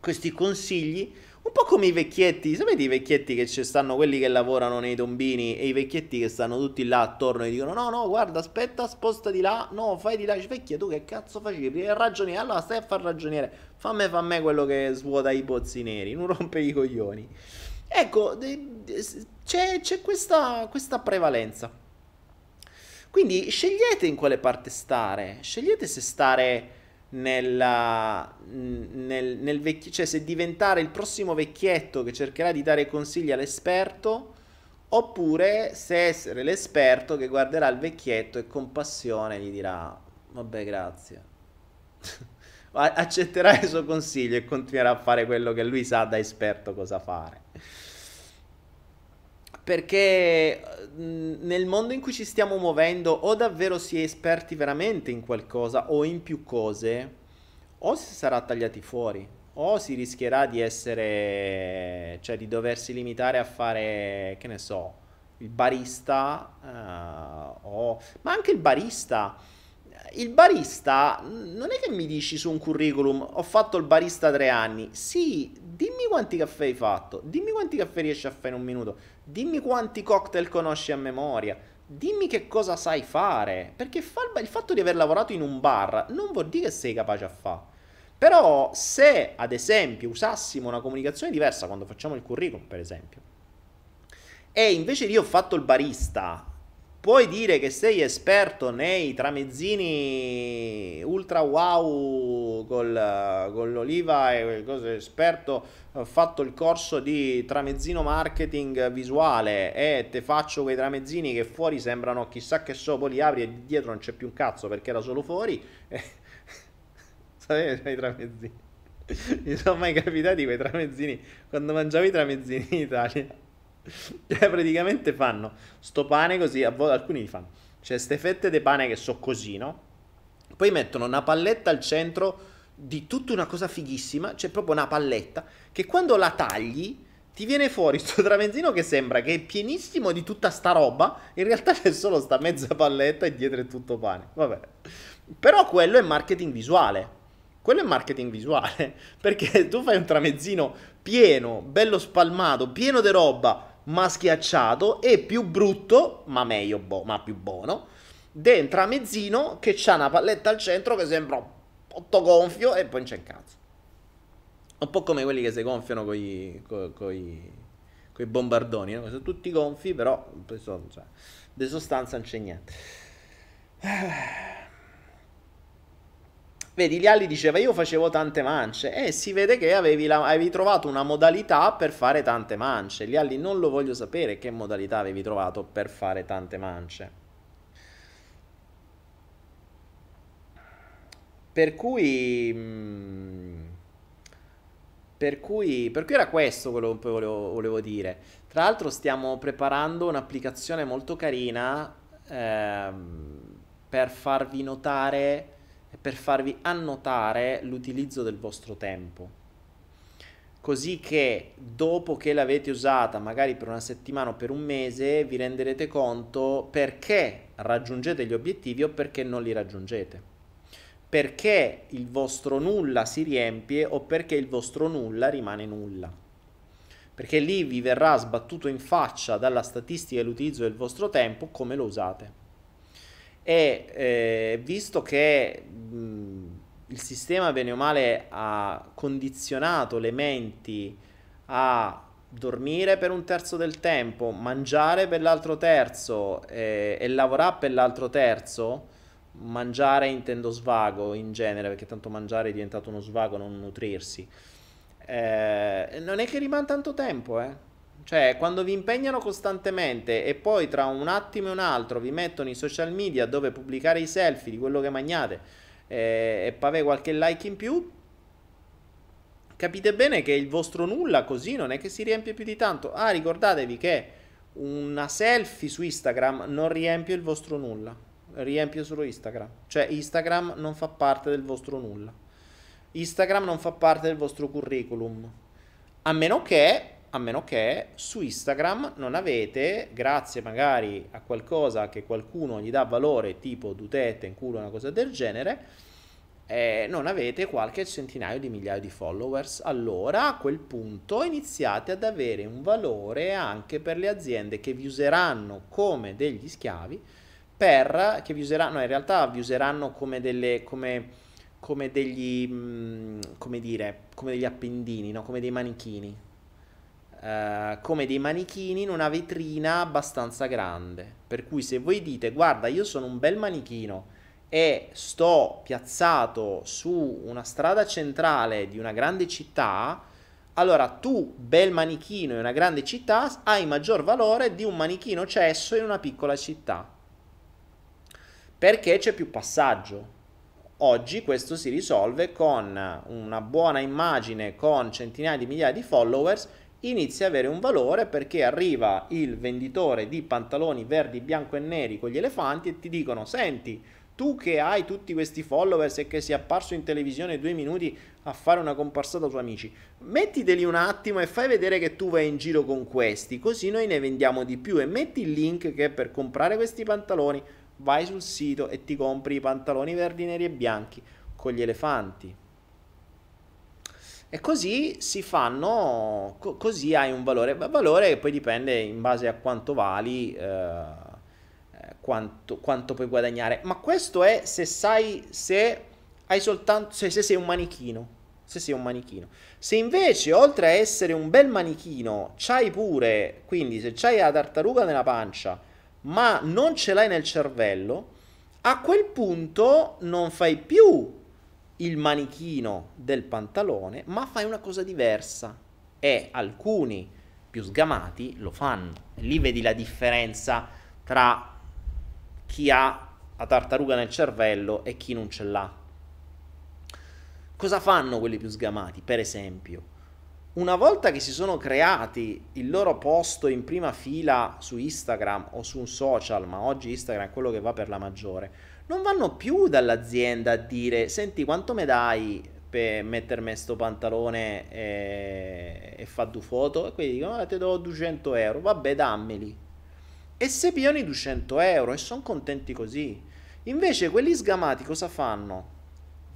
questi consigli un po' come i vecchietti, sapete i vecchietti che ci stanno quelli che lavorano nei tombini e i vecchietti che stanno tutti là attorno e dicono no no guarda aspetta sposta di là, no fai di là, vecchia tu che cazzo facevi? Ragioniere, allora stai a far ragioniere, fammi, fammi quello che svuota i pozzi neri, non rompe i coglioni. Ecco, c'è, c'è questa, questa prevalenza. Quindi scegliete in quale parte stare, scegliete se stare nella, nel, nel vecchio, cioè se diventare il prossimo vecchietto che cercherà di dare consigli all'esperto, oppure se essere l'esperto che guarderà il vecchietto e con passione gli dirà: Vabbè, grazie. Accetterà il suo consiglio e continuerà a fare quello che lui sa da esperto cosa fare. Perché nel mondo in cui ci stiamo muovendo o davvero si è esperti veramente in qualcosa o in più cose, o si sarà tagliati fuori, o si rischierà di essere, cioè di doversi limitare a fare, che ne so, il barista, uh, o... ma anche il barista. Il barista, non è che mi dici su un curriculum, ho fatto il barista tre anni. Sì, dimmi quanti caffè hai fatto, dimmi quanti caffè riesci a fare in un minuto Dimmi quanti cocktail conosci a memoria. Dimmi che cosa sai fare. Perché il fatto di aver lavorato in un bar non vuol dire che sei capace a fare. Però se ad esempio usassimo una comunicazione diversa quando facciamo il curriculum, per esempio, e invece io ho fatto il barista, puoi dire che sei esperto nei tramezzini ultra wow col, con l'oliva e cose esperto ho fatto il corso di tramezzino marketing visuale e te faccio quei tramezzini che fuori sembrano chissà che so, poi li apri e dietro non c'è più un cazzo perché era solo fuori. Sapete i tramezzini. Mi sono mai capitati quei tramezzini quando mangiavo i tramezzini in Italia cioè, praticamente fanno sto pane così, alcuni li fanno. Cioè, ste fette di pane che so così, no? Poi mettono una palletta al centro di tutta una cosa fighissima, c'è cioè proprio una palletta che quando la tagli ti viene fuori sto tramezzino che sembra che è pienissimo di tutta sta roba, in realtà c'è solo sta mezza palletta e dietro è tutto pane. Vabbè. Però quello è marketing visuale. Quello è marketing visuale, perché tu fai un tramezzino pieno, bello spalmato, pieno di roba, ma schiacciato e più brutto, ma meglio, bo- ma più buono, dentro a mezzino che c'ha una palletta al centro che sembra un po' gonfio e poi non c'è un cazzo. Un po' come quelli che si gonfiano con i bombardoni, no? sono tutti gonfi, però cioè, di sostanza non c'è niente. Vedi, Lialli diceva io facevo tante mance e si vede che avevi, la, avevi, trovato una modalità per fare tante mance. Lialli non lo voglio sapere che modalità avevi trovato per fare tante mance. Per cui... Mm, per cui, per cui era questo quello che volevo, volevo dire. Tra l'altro stiamo preparando un'applicazione molto carina ehm, per farvi notare per farvi annotare l'utilizzo del vostro tempo. Così che dopo che l'avete usata, magari per una settimana o per un mese, vi renderete conto perché raggiungete gli obiettivi o perché non li raggiungete. Perché il vostro nulla si riempie o perché il vostro nulla rimane nulla. Perché lì vi verrà sbattuto in faccia dalla statistica l'utilizzo del vostro tempo come lo usate e eh, visto che mh, il sistema bene o male ha condizionato le menti a dormire per un terzo del tempo, mangiare per l'altro terzo eh, e lavorare per l'altro terzo, mangiare intendo svago in genere, perché tanto mangiare è diventato uno svago, non nutrirsi. Eh, non è che rimane tanto tempo, eh. Cioè, quando vi impegnano costantemente e poi tra un attimo e un altro vi mettono i social media dove pubblicare i selfie di quello che mangiate eh, e pave qualche like in più, capite bene che il vostro nulla così non è che si riempie più di tanto. Ah, ricordatevi che una selfie su Instagram non riempie il vostro nulla, riempie solo Instagram. Cioè, Instagram non fa parte del vostro nulla. Instagram non fa parte del vostro curriculum. A meno che a meno che su Instagram non avete, grazie magari a qualcosa che qualcuno gli dà valore, tipo dutete in culo, una cosa del genere, eh, non avete qualche centinaio di migliaia di followers, allora a quel punto iniziate ad avere un valore anche per le aziende che vi useranno come degli schiavi, per, che vi useranno, in realtà vi useranno come delle... Come, come degli, mm, come dire, come degli appendini, no? come dei manichini Uh, come dei manichini in una vetrina abbastanza grande. Per cui se voi dite guarda io sono un bel manichino e sto piazzato su una strada centrale di una grande città, allora tu, bel manichino in una grande città, hai maggior valore di un manichino cesso in una piccola città. Perché c'è più passaggio. Oggi questo si risolve con una buona immagine, con centinaia di migliaia di followers inizia a avere un valore perché arriva il venditore di pantaloni verdi, bianco e neri con gli elefanti e ti dicono senti tu che hai tutti questi followers e che sei apparso in televisione due minuti a fare una comparsata su amici, mettiteli un attimo e fai vedere che tu vai in giro con questi, così noi ne vendiamo di più e metti il link che per comprare questi pantaloni vai sul sito e ti compri i pantaloni verdi, neri e bianchi con gli elefanti. E così si fanno, co- così hai un valore, valore che poi dipende in base a quanto vali, eh, quanto, quanto puoi guadagnare. Ma questo è se sai se hai soltanto se, se sei un manichino. Se sei un manichino. Se invece, oltre a essere un bel manichino, c'hai pure, quindi se c'hai la tartaruga nella pancia, ma non ce l'hai nel cervello, a quel punto non fai più il manichino del pantalone, ma fai una cosa diversa. E alcuni più sgamati lo fanno. Lì vedi la differenza tra chi ha la tartaruga nel cervello e chi non ce l'ha. Cosa fanno quelli più sgamati? Per esempio, una volta che si sono creati il loro posto in prima fila su Instagram o su un social, ma oggi Instagram è quello che va per la maggiore, non vanno più dall'azienda a dire senti quanto me dai per mettermi sto pantalone e, e fa due foto e quelli dicono ah, ti do 200 euro, vabbè dammeli. E se pigliano i 200 euro e sono contenti così. Invece quelli sgamati cosa fanno?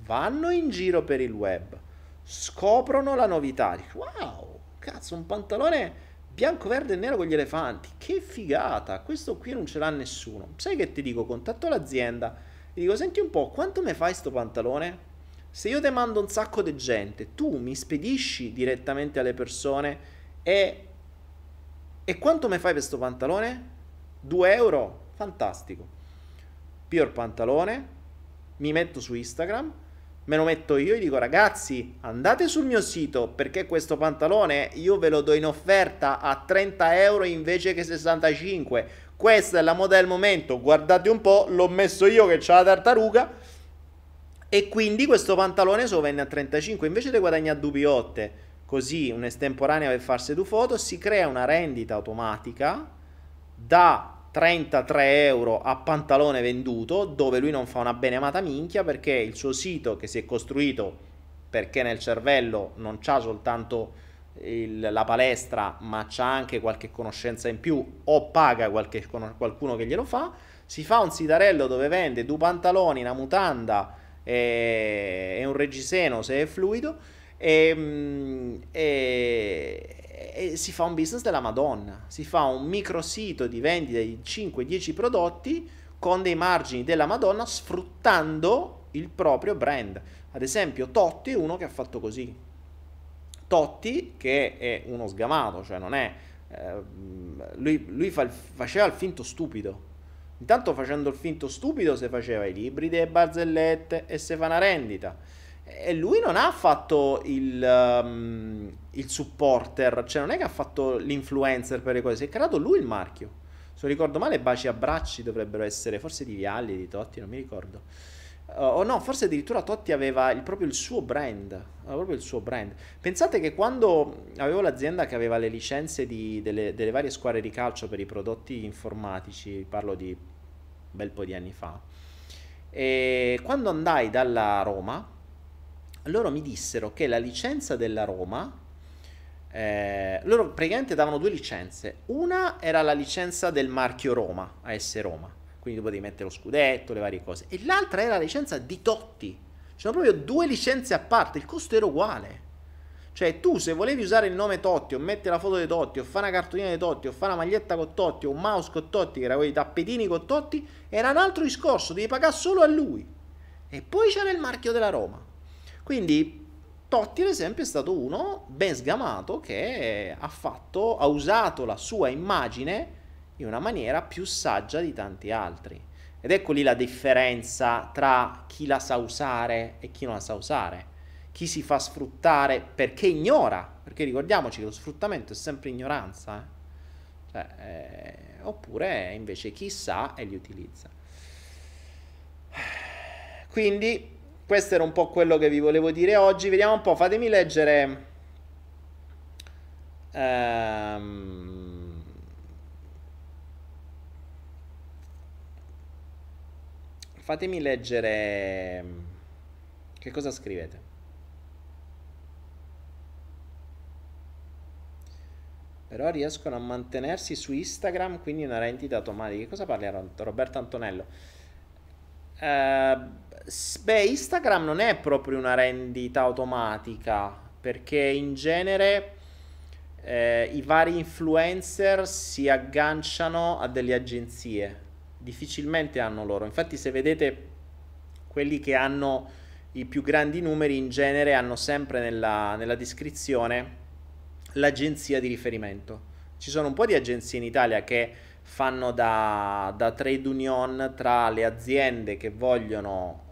Vanno in giro per il web scoprono la novità. Wow, cazzo, un pantalone bianco, verde e nero con gli elefanti. Che figata! Questo qui non ce l'ha nessuno. Sai che ti dico? Contatto l'azienda e dico: Senti un po', quanto mi fai sto pantalone? Se io ti mando un sacco di gente, tu mi spedisci direttamente alle persone e. E quanto mi fai per sto pantalone? 2 euro? Fantastico. Pio il pantalone, mi metto su Instagram me lo metto io e dico ragazzi andate sul mio sito perché questo pantalone io ve lo do in offerta a 30 euro invece che 65 questa è la moda del momento guardate un po' l'ho messo io che c'ha la tartaruga. E quindi questo pantalone so venne a 35 invece di guadagnare due piotte così un'estemporanea per farsi due foto si crea una rendita automatica da 33 euro a pantalone venduto, dove lui non fa una beneamata minchia perché il suo sito che si è costruito perché nel cervello non c'ha soltanto il, la palestra, ma c'ha anche qualche conoscenza in più o paga qualche, qualcuno che glielo fa, si fa un sitarello dove vende due pantaloni, una mutanda e, e un reggiseno se è fluido e, mm, e, e si fa un business della Madonna, si fa un microsito di vendita di 5-10 prodotti con dei margini della Madonna sfruttando il proprio brand. Ad esempio Totti è uno che ha fatto così. Totti, che è uno sgamato, cioè non è... Eh, lui, lui fa il, faceva il finto stupido. Intanto facendo il finto stupido si faceva i libri delle barzellette e si fa una rendita e lui non ha fatto il, um, il, supporter, cioè non è che ha fatto l'influencer per le cose, si è creato lui il marchio. Se non ricordo male, baci a bracci dovrebbero essere forse di Vialli, di Totti, non mi ricordo. Uh, o no, forse addirittura Totti aveva il, proprio il suo brand. Proprio il suo brand. Pensate che quando avevo l'azienda che aveva le licenze di, delle, delle varie squadre di calcio per i prodotti informatici, parlo di un bel po' di anni fa, e quando andai dalla Roma, loro mi dissero che la licenza della Roma, eh, loro praticamente davano due licenze. Una era la licenza del marchio Roma, AS Roma, quindi tu potevi mettere lo scudetto, le varie cose. E l'altra era la licenza di Totti. C'erano proprio due licenze a parte, il costo era uguale. Cioè, tu se volevi usare il nome Totti, o mettere la foto di Totti, o fare una cartolina di Totti, o fare una maglietta con Totti, o un mouse con Totti, che era quei tappetini con Totti, era un altro discorso, devi pagare solo a lui. E poi c'era il marchio della Roma. Quindi Totti, ad esempio, è stato uno ben sgamato che ha fatto, ha usato la sua immagine in una maniera più saggia di tanti altri. Ed ecco lì la differenza tra chi la sa usare e chi non la sa usare. Chi si fa sfruttare perché ignora, perché ricordiamoci che lo sfruttamento è sempre ignoranza, eh? Cioè, eh, oppure invece chi sa e li utilizza. Quindi questo era un po' quello che vi volevo dire oggi. Vediamo un po', fatemi leggere. Um, fatemi leggere. Che cosa scrivete? Però riescono a mantenersi su Instagram, quindi una rendita automatica. Che cosa parli Roberto Antonello? Uh, Beh, Instagram non è proprio una rendita automatica, perché in genere eh, i vari influencer si agganciano a delle agenzie. Difficilmente hanno loro. Infatti se vedete quelli che hanno i più grandi numeri in genere hanno sempre nella, nella descrizione l'agenzia di riferimento. Ci sono un po' di agenzie in Italia che fanno da, da trade union tra le aziende che vogliono,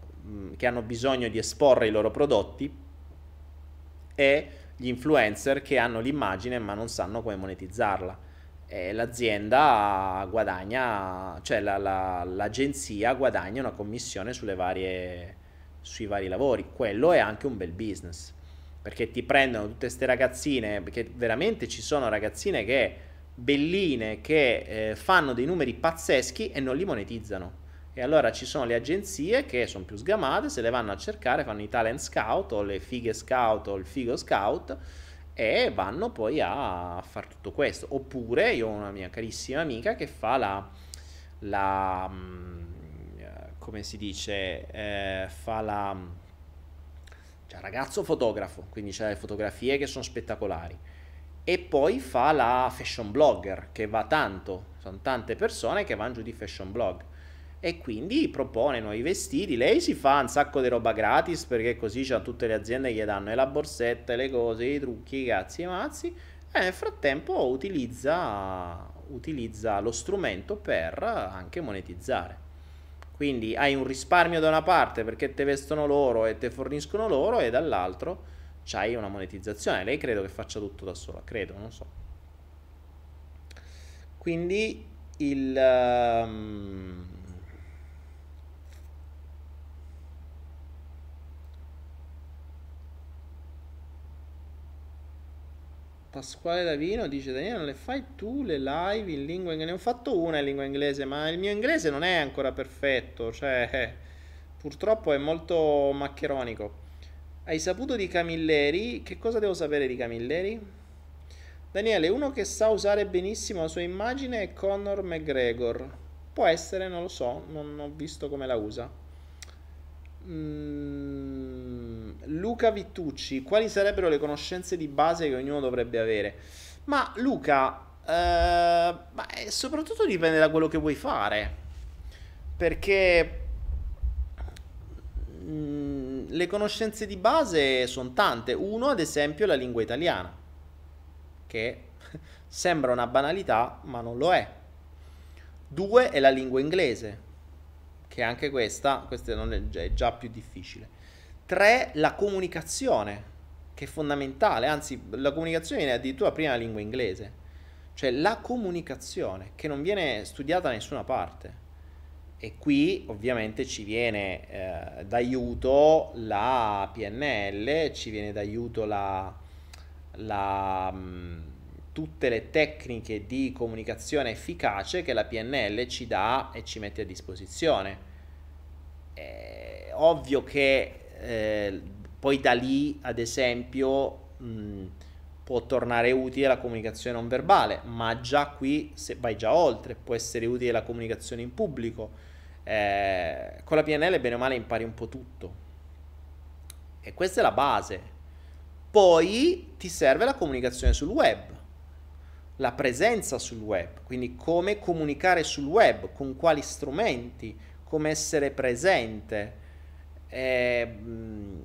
che hanno bisogno di esporre i loro prodotti e gli influencer che hanno l'immagine ma non sanno come monetizzarla. L'azienda guadagna, cioè la, la, l'agenzia guadagna una commissione sulle varie, sui vari lavori. Quello è anche un bel business perché ti prendono tutte queste ragazzine, perché veramente ci sono ragazzine che belline che eh, fanno dei numeri pazzeschi e non li monetizzano. E allora ci sono le agenzie che sono più sgamate, se le vanno a cercare, fanno i talent scout o le fighe scout o il figo scout e vanno poi a fare tutto questo. Oppure io ho una mia carissima amica che fa la, la mm, come si dice, eh, fa la cioè ragazzo fotografo, quindi c'è le fotografie che sono spettacolari. E poi fa la fashion blogger, che va tanto, sono tante persone che vanno giù di fashion blog. E quindi propone nuovi vestiti, lei si fa un sacco di roba gratis perché così c'ha tutte le aziende che gli danno le borsette, le cose, i trucchi, i cazzi, i mazzi. E nel frattempo utilizza, utilizza lo strumento per anche monetizzare. Quindi hai un risparmio da una parte perché te vestono loro e te forniscono loro e dall'altro c'hai una monetizzazione. Lei credo che faccia tutto da sola, credo, non so. Quindi il... Um, Pasquale Davino dice Daniele non le fai tu le live in lingua inglese? Ne ho fatto una in lingua inglese ma il mio inglese non è ancora perfetto, cioè purtroppo è molto maccheronico. Hai saputo di Camilleri? Che cosa devo sapere di Camilleri? Daniele, uno che sa usare benissimo la sua immagine è Conor McGregor. Può essere, non lo so, non ho visto come la usa. Mm, Luca Vittucci, quali sarebbero le conoscenze di base che ognuno dovrebbe avere? Ma Luca, eh, beh, soprattutto dipende da quello che vuoi fare. Perché mm, le conoscenze di base sono tante. Uno, ad esempio, la lingua italiana, che sembra una banalità, ma non lo è. Due è la lingua inglese, che anche questa, questa è, è già più difficile. Tre, la comunicazione, che è fondamentale, anzi la comunicazione viene addirittura prima la lingua inglese, cioè la comunicazione che non viene studiata da nessuna parte. E qui ovviamente ci viene eh, d'aiuto la PNL, ci viene d'aiuto la, la, mh, mm, tutte le tecniche di comunicazione efficace che la PNL ci dà e ci mette a disposizione. È ovvio che eh, poi da lì, ad esempio, mh, può tornare utile la comunicazione non verbale, ma già qui, se vai già oltre, può essere utile la comunicazione in pubblico. Eh, con la PNL, bene o male, impari un po' tutto. E questa è la base. Poi ti serve la comunicazione sul web la presenza sul web, quindi come comunicare sul web, con quali strumenti, come essere presente e, ehm,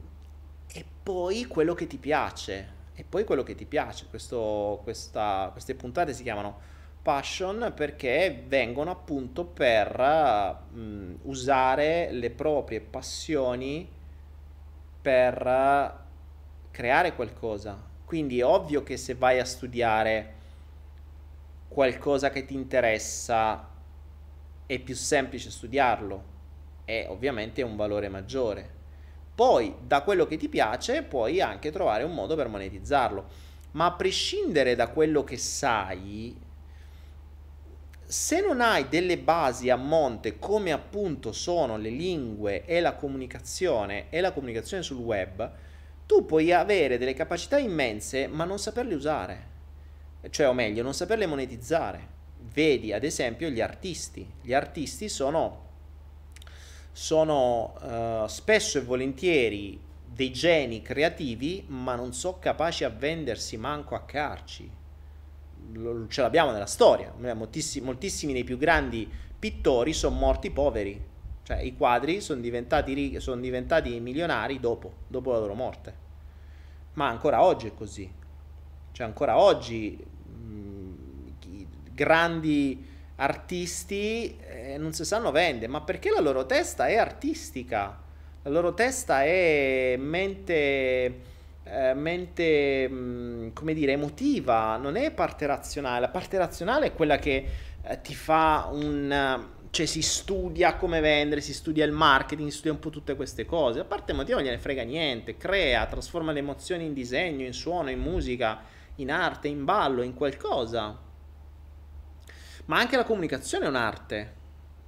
e poi quello che ti piace, e poi quello che ti piace. Questo, questa, queste puntate si chiamano passion perché vengono appunto per mh, usare le proprie passioni per creare qualcosa. Quindi è ovvio che se vai a studiare qualcosa che ti interessa, è più semplice studiarlo e ovviamente è un valore maggiore. Poi da quello che ti piace puoi anche trovare un modo per monetizzarlo, ma a prescindere da quello che sai, se non hai delle basi a monte come appunto sono le lingue e la comunicazione e la comunicazione sul web, tu puoi avere delle capacità immense ma non saperle usare cioè o meglio non saperle monetizzare. Vedi ad esempio gli artisti. Gli artisti sono, sono uh, spesso e volentieri dei geni creativi, ma non sono capaci a vendersi manco a carci. ce l'abbiamo nella storia. Moltissimi, moltissimi dei più grandi pittori sono morti poveri. Cioè i quadri sono diventati, sono diventati milionari dopo, dopo la loro morte. Ma ancora oggi è così. Cioè ancora oggi mh, grandi artisti eh, non si sanno vendere, ma perché la loro testa è artistica, la loro testa è mente, eh, mente mh, come dire, emotiva, non è parte razionale. La parte razionale è quella che eh, ti fa un... cioè si studia come vendere, si studia il marketing, si studia un po' tutte queste cose. La parte emotiva non gliene frega niente, crea, trasforma le emozioni in disegno, in suono, in musica, in arte, in ballo, in qualcosa. Ma anche la comunicazione è un'arte.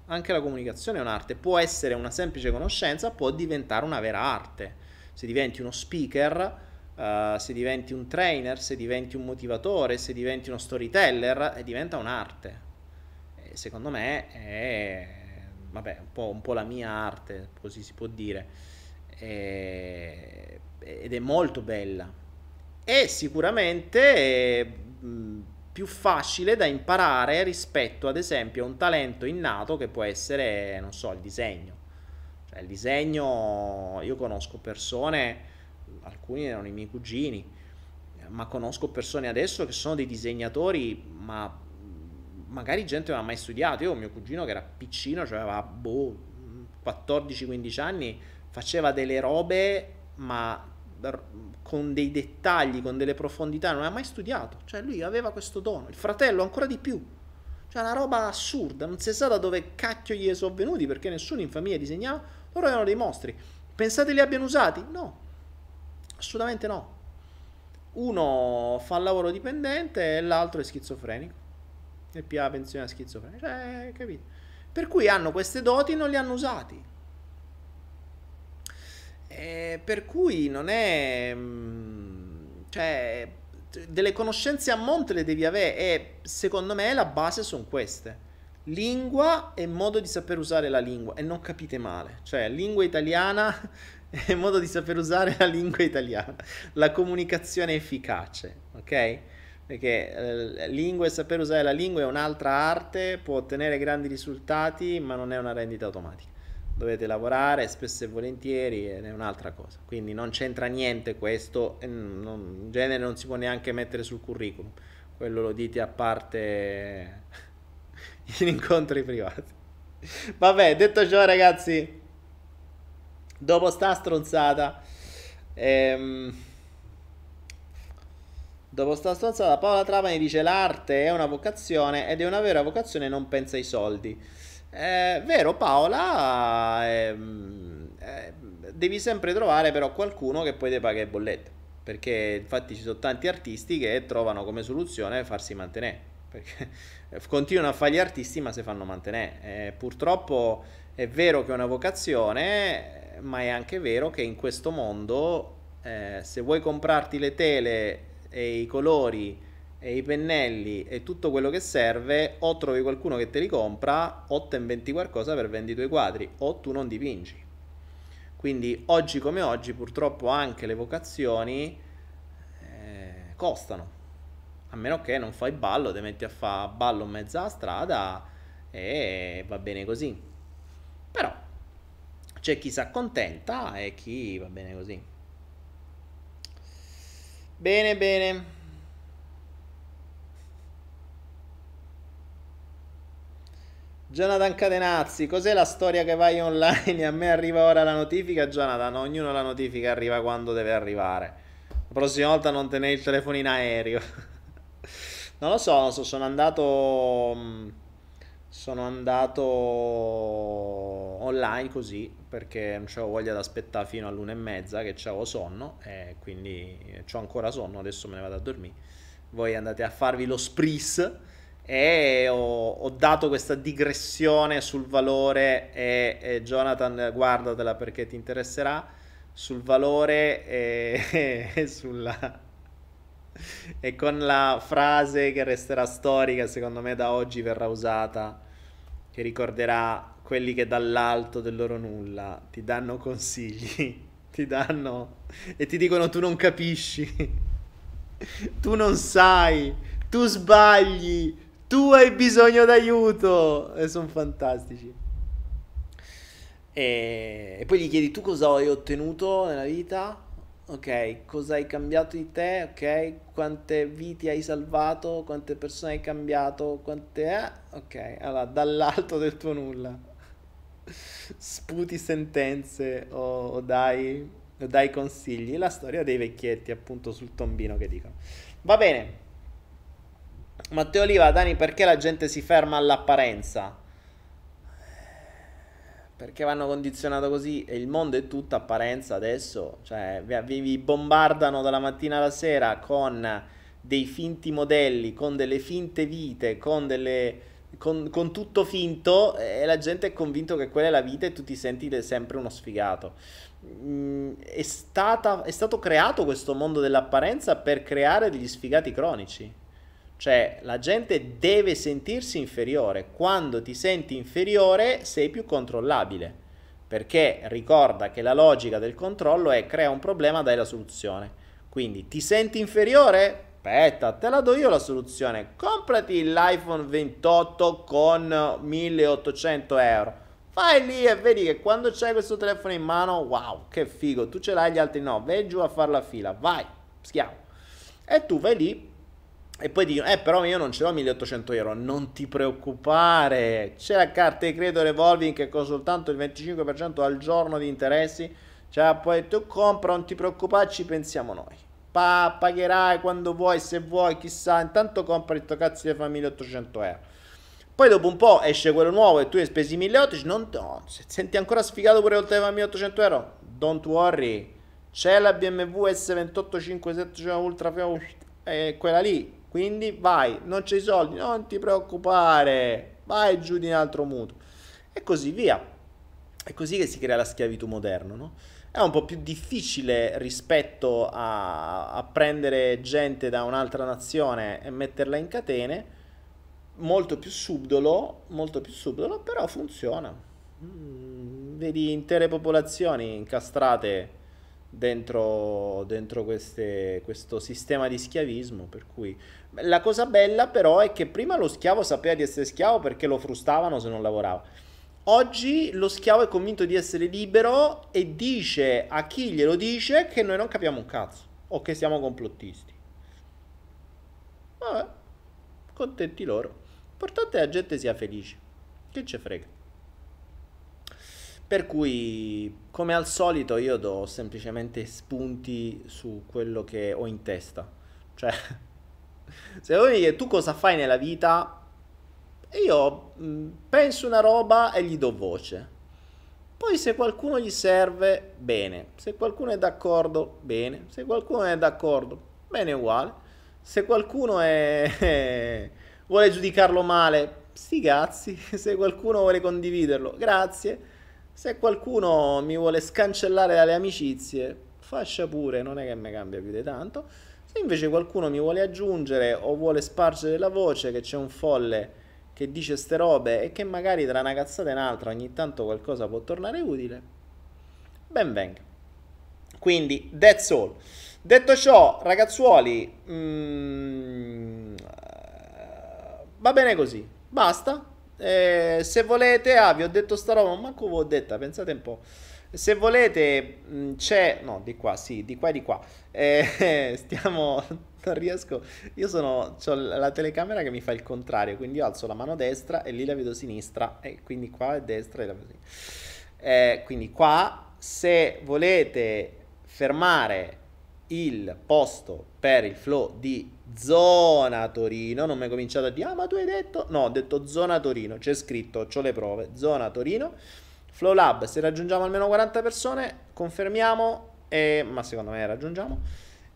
Anche la comunicazione è un'arte. Può essere una semplice conoscenza, può diventare una vera arte. Se diventi uno speaker, uh, se diventi un trainer, se diventi un motivatore, se diventi uno storyteller, eh, diventa un'arte. E secondo me è vabbè, un po', un po', la mia arte, così si può dire. E, ed è molto bella. E sicuramente mh, più facile da imparare rispetto ad esempio a un talento innato che può essere, non so, il disegno. Cioè il disegno, io conosco persone, alcuni erano i miei cugini, ma conosco persone adesso che sono dei disegnatori, ma magari gente non ha mai studiato. Io ho mio cugino che era piccino, cioè aveva boh, 14-15 anni, faceva delle robe, ma con dei dettagli, con delle profondità, non ha mai studiato. Cioè lui aveva questo dono, il fratello ancora di più. Cioè una roba assurda, non si sa da dove cacchio gli sono venuti perché nessuno in famiglia disegnava, loro erano dei mostri. Pensate li abbiano usati? No, assolutamente no. Uno fa il lavoro dipendente e l'altro è schizofrenico. E la pensione schizofrenica. Cioè, capito? Per cui hanno queste doti e non li hanno usati. Eh, per cui non è... Mm, cioè, delle conoscenze a monte le devi avere e secondo me la base sono queste. Lingua e modo di saper usare la lingua e non capite male. Cioè, lingua italiana e modo di saper usare la lingua italiana. La comunicazione efficace, ok? Perché eh, lingua e saper usare la lingua è un'altra arte, può ottenere grandi risultati, ma non è una rendita automatica dovete lavorare spesso e volentieri ed è un'altra cosa. Quindi non c'entra niente questo, non, in genere non si può neanche mettere sul curriculum, quello lo dite a parte in incontri privati. Vabbè, detto ciò ragazzi, dopo sta stronzata, ehm, dopo sta stronzata Paola Trapani dice l'arte è una vocazione ed è una vera vocazione non pensa ai soldi. Eh, vero Paola, eh, eh, devi sempre trovare però qualcuno che poi ti paga le bollette, perché infatti ci sono tanti artisti che trovano come soluzione farsi mantenere, perché continuano a fare gli artisti ma si fanno mantenere. Eh, purtroppo è vero che è una vocazione, ma è anche vero che in questo mondo eh, se vuoi comprarti le tele e i colori e i pennelli e tutto quello che serve, o trovi qualcuno che te li compra, o te inventi qualcosa per vendere i tuoi quadri, o tu non dipingi. Quindi oggi come oggi purtroppo anche le vocazioni eh, costano. A meno che non fai ballo, ti metti a fare ballo in mezzo alla strada e va bene così. Però c'è chi si accontenta e chi va bene così. Bene, bene. Jonathan Catenazzi, cos'è la storia che vai online a me arriva ora la notifica? Jonathan, ognuno la notifica arriva quando deve arrivare. La prossima volta non tenere il telefono in aereo. non lo so, non so, sono andato... Mm, sono andato online così perché non avevo voglia di aspettare fino all'una e mezza che avevo sonno e quindi ho ancora sonno, adesso me ne vado a dormire. Voi andate a farvi lo spris e ho, ho, dato questa digressione sul valore e, e, Jonathan guardatela perché ti interesserà sul valore e, e sulla e con la frase che resterà storica secondo me da oggi verrà usata che ricorderà quelli che dall'alto del loro nulla ti danno consigli ti danno e ti dicono tu non capisci tu non sai tu sbagli tu hai bisogno d'aiuto! E sono fantastici. E... e poi gli chiedi tu cosa hai ottenuto nella vita? Ok, cosa hai cambiato di te? Ok, quante vite hai salvato? Quante persone hai cambiato? Quante... Eh? Ok, allora dall'alto del tuo nulla. Sputi sentenze o, o dai, dai consigli. La storia dei vecchietti appunto sul tombino che dicono. Va bene. Matteo Oliva, Dani, perché la gente si ferma all'apparenza? Perché vanno condizionato così e il mondo è tutta apparenza adesso, cioè vi, vi bombardano dalla mattina alla sera con dei finti modelli, con delle finte vite, con, delle, con, con tutto finto e la gente è convinta che quella è la vita e tu ti senti sempre uno sfigato. Mm, è, stata, è stato creato questo mondo dell'apparenza per creare degli sfigati cronici. Cioè, la gente deve sentirsi inferiore. Quando ti senti inferiore, sei più controllabile. Perché ricorda che la logica del controllo è crea un problema, dai la soluzione. Quindi ti senti inferiore? Aspetta, te la do io la soluzione. Comprati l'iPhone 28 con 1800 euro. Vai lì e vedi che quando c'hai questo telefono in mano, wow, che figo. Tu ce l'hai, gli altri no. Vai giù a fare la fila. Vai, schiavo. E tu vai lì e poi dicono, eh però io non ce l'ho 1800 euro, non ti preoccupare, c'è la carta di credito revolving che costa soltanto il 25% al giorno di interessi, cioè poi tu compra, non ti preoccupare, ci pensiamo noi. Pa- pagherai quando vuoi, se vuoi, chissà, intanto compra il tuo cazzo di fa 1800 euro. Poi dopo un po' esce quello nuovo e tu hai spesi 1800, non, no, se senti ancora sfigato pure oltre i 1800 euro, don't worry, c'è la BMW S28 570 Ultra, è quella lì, quindi vai, non c'hai soldi, non ti preoccupare, vai giù di un altro mutuo. E così via. È così che si crea la schiavitù moderna, no? È un po' più difficile rispetto a, a prendere gente da un'altra nazione e metterla in catene, molto più subdolo, molto più subdolo, però funziona. Mm, vedi intere popolazioni incastrate dentro, dentro queste, questo sistema di schiavismo. Per cui la cosa bella però è che prima lo schiavo sapeva di essere schiavo perché lo frustavano se non lavorava. Oggi lo schiavo è convinto di essere libero e dice a chi glielo dice che noi non capiamo un cazzo o che siamo complottisti. Vabbè, contenti loro. L'importante è che la gente sia felice. Che ce frega. Per cui, come al solito, io do semplicemente spunti su quello che ho in testa. Cioè, se vuoi dire tu cosa fai nella vita, io mm, penso una roba e gli do voce. Poi se qualcuno gli serve, bene. Se qualcuno è d'accordo, bene. Se qualcuno è d'accordo, bene uguale. Se qualcuno è... vuole giudicarlo male, sti cazzi. Se qualcuno vuole condividerlo, grazie. Se qualcuno mi vuole scancellare dalle amicizie, fascia pure, non è che mi cambia più di tanto. Se invece qualcuno mi vuole aggiungere o vuole spargere la voce che c'è un folle che dice ste robe e che magari tra una cazzata e un'altra ogni tanto qualcosa può tornare utile, ben venga. Quindi, that's all. Detto ciò, ragazzuoli, mm, va bene così. Basta. Eh, se volete, ah, vi ho detto sta roba, ma manco ho detta, pensate un po'. Se volete, mm, c'è, no, di qua, sì, di qua e di qua. Eh, stiamo, non riesco, io sono, ho la telecamera che mi fa il contrario, quindi io alzo la mano destra e lì la vedo sinistra, e quindi qua è destra e la vedo sinistra. Eh, quindi qua, se volete fermare il posto per il flow di zona Torino. Non mi hai cominciato a dire, ah, ma tu hai detto. No, ho detto zona Torino. C'è scritto, ho le prove. Zona Torino. Flow Lab, se raggiungiamo almeno 40 persone, confermiamo. E, ma secondo me raggiungiamo.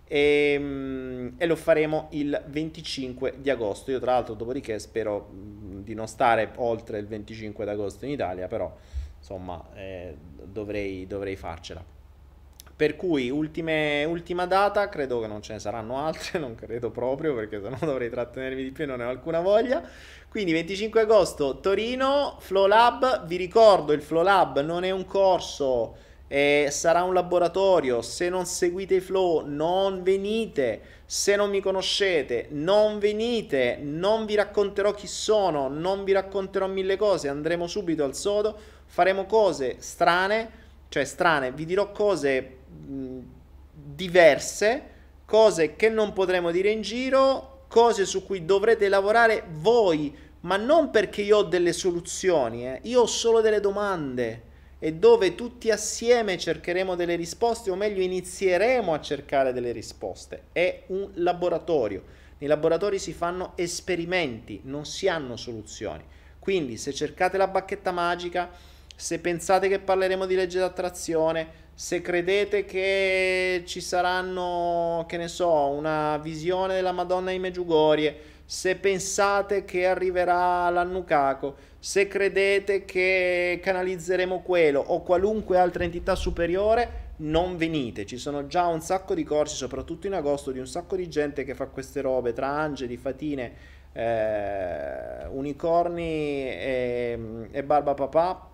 E, mm, e, lo faremo il 25 di agosto. Io, tra l'altro, dopodiché spero mm, di non stare oltre il 25 di agosto in Italia, però insomma, eh, dovrei, dovrei farcela. Per cui ultime, ultima data, credo che non ce ne saranno altre, non credo proprio perché sennò dovrei trattenermi di più e non ne ho alcuna voglia. Quindi 25 agosto Torino, Flow Lab, vi ricordo il Flow Lab non è un corso, e sarà un laboratorio. Se non seguite i flow, non venite. Se non mi conoscete, non venite. Non vi racconterò chi sono, non vi racconterò mille cose. Andremo subito al sodo, faremo cose strane, cioè strane, vi dirò cose diverse, cose che non potremo dire in giro, cose su cui dovrete lavorare voi, ma non perché io ho delle soluzioni, eh. io ho solo delle domande e dove tutti assieme cercheremo delle risposte, o meglio inizieremo a cercare delle risposte. È un laboratorio. Nei laboratori si fanno esperimenti, non si hanno soluzioni. Quindi se cercate la bacchetta magica, se pensate che parleremo di legge d'attrazione, se credete che ci saranno, che ne so, una visione della Madonna in Meggiugorie, se pensate che arriverà l'Annucaco, se credete che canalizzeremo quello o qualunque altra entità superiore, non venite. Ci sono già un sacco di corsi, soprattutto in agosto, di un sacco di gente che fa queste robe tra angeli, fatine, eh, unicorni e, e barba papà.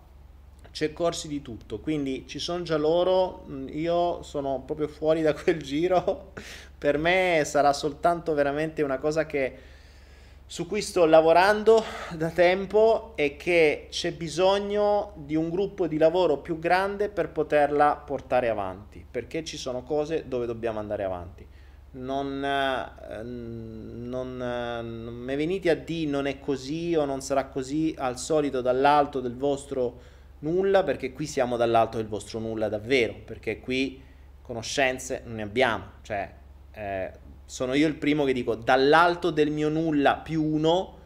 C'è corsi di tutto, quindi ci sono già loro. Io sono proprio fuori da quel giro. per me sarà soltanto veramente una cosa che su cui sto lavorando da tempo e che c'è bisogno di un gruppo di lavoro più grande per poterla portare avanti, perché ci sono cose dove dobbiamo andare avanti. Non, eh, non, non mi venite a dire non è così o non sarà così al solito dall'alto del vostro nulla, perché qui siamo dall'alto del vostro nulla davvero, perché qui conoscenze non ne abbiamo, cioè eh, sono io il primo che dico dall'alto del mio nulla più uno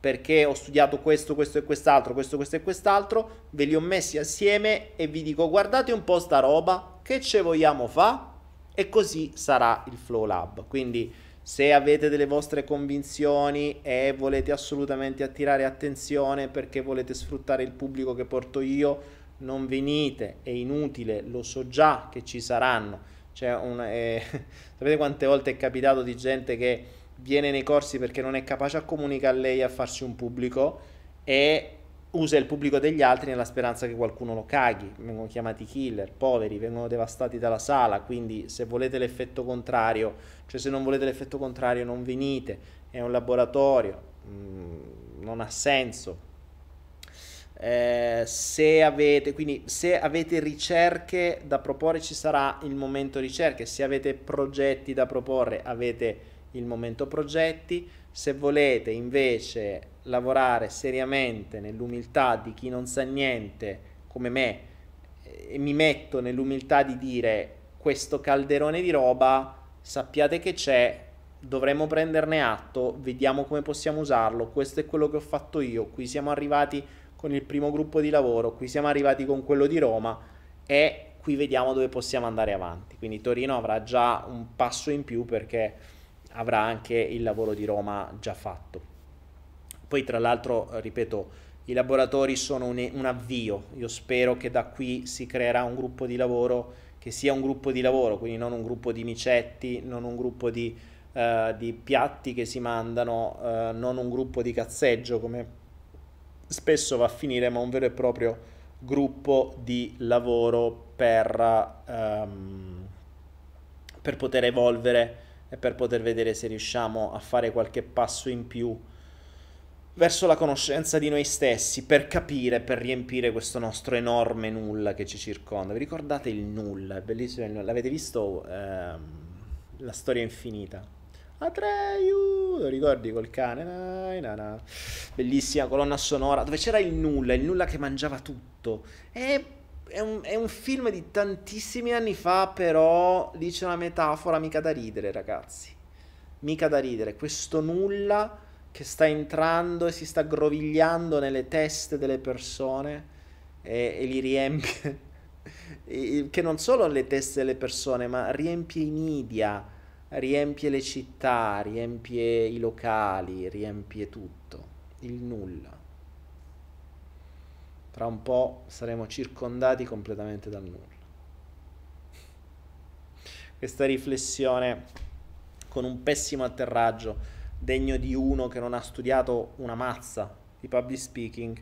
perché ho studiato questo, questo e quest'altro, questo, questo e quest'altro, ve li ho messi assieme e vi dico guardate un po' sta roba, che ce vogliamo fa? E così sarà il Flow Lab. Quindi se avete delle vostre convinzioni e volete assolutamente attirare attenzione perché volete sfruttare il pubblico che porto io, non venite, è inutile, lo so già che ci saranno. Una, eh, sapete quante volte è capitato di gente che viene nei corsi perché non è capace a comunicare a lei a farsi un pubblico e usa il pubblico degli altri nella speranza che qualcuno lo caghi. Vengono chiamati killer, poveri, vengono devastati dalla sala. Quindi, se volete l'effetto contrario, cioè se non volete l'effetto contrario, non venite. È un laboratorio, mm, non ha senso. Eh, se avete quindi se avete ricerche da proporre ci sarà il momento ricerche se avete progetti da proporre avete il momento progetti se volete invece lavorare seriamente nell'umiltà di chi non sa niente come me eh, e mi metto nell'umiltà di dire questo calderone di roba sappiate che c'è dovremmo prenderne atto vediamo come possiamo usarlo questo è quello che ho fatto io qui siamo arrivati con il primo gruppo di lavoro, qui siamo arrivati con quello di Roma e qui vediamo dove possiamo andare avanti. Quindi Torino avrà già un passo in più perché avrà anche il lavoro di Roma già fatto. Poi tra l'altro, ripeto, i laboratori sono un, un avvio, io spero che da qui si creerà un gruppo di lavoro che sia un gruppo di lavoro, quindi non un gruppo di micetti, non un gruppo di, uh, di piatti che si mandano, uh, non un gruppo di cazzeggio come spesso va a finire ma un vero e proprio gruppo di lavoro per, um, per poter evolvere e per poter vedere se riusciamo a fare qualche passo in più verso la conoscenza di noi stessi, per capire, per riempire questo nostro enorme nulla che ci circonda. Vi ricordate il nulla? È bellissimo il nulla. L'avete visto? Ehm, la storia infinita. Atreyu, lo ricordi col cane? Na, na, na. Bellissima colonna sonora dove c'era il nulla, il nulla che mangiava tutto. È, è, un, è un film di tantissimi anni fa, però lì c'è una metafora mica da ridere, ragazzi. Mica da ridere. Questo nulla che sta entrando e si sta grovigliando nelle teste delle persone e, e li riempie. che non solo le teste delle persone, ma riempie i media riempie le città, riempie i locali, riempie tutto, il nulla. Tra un po' saremo circondati completamente dal nulla. Questa riflessione con un pessimo atterraggio, degno di uno che non ha studiato una mazza di public speaking,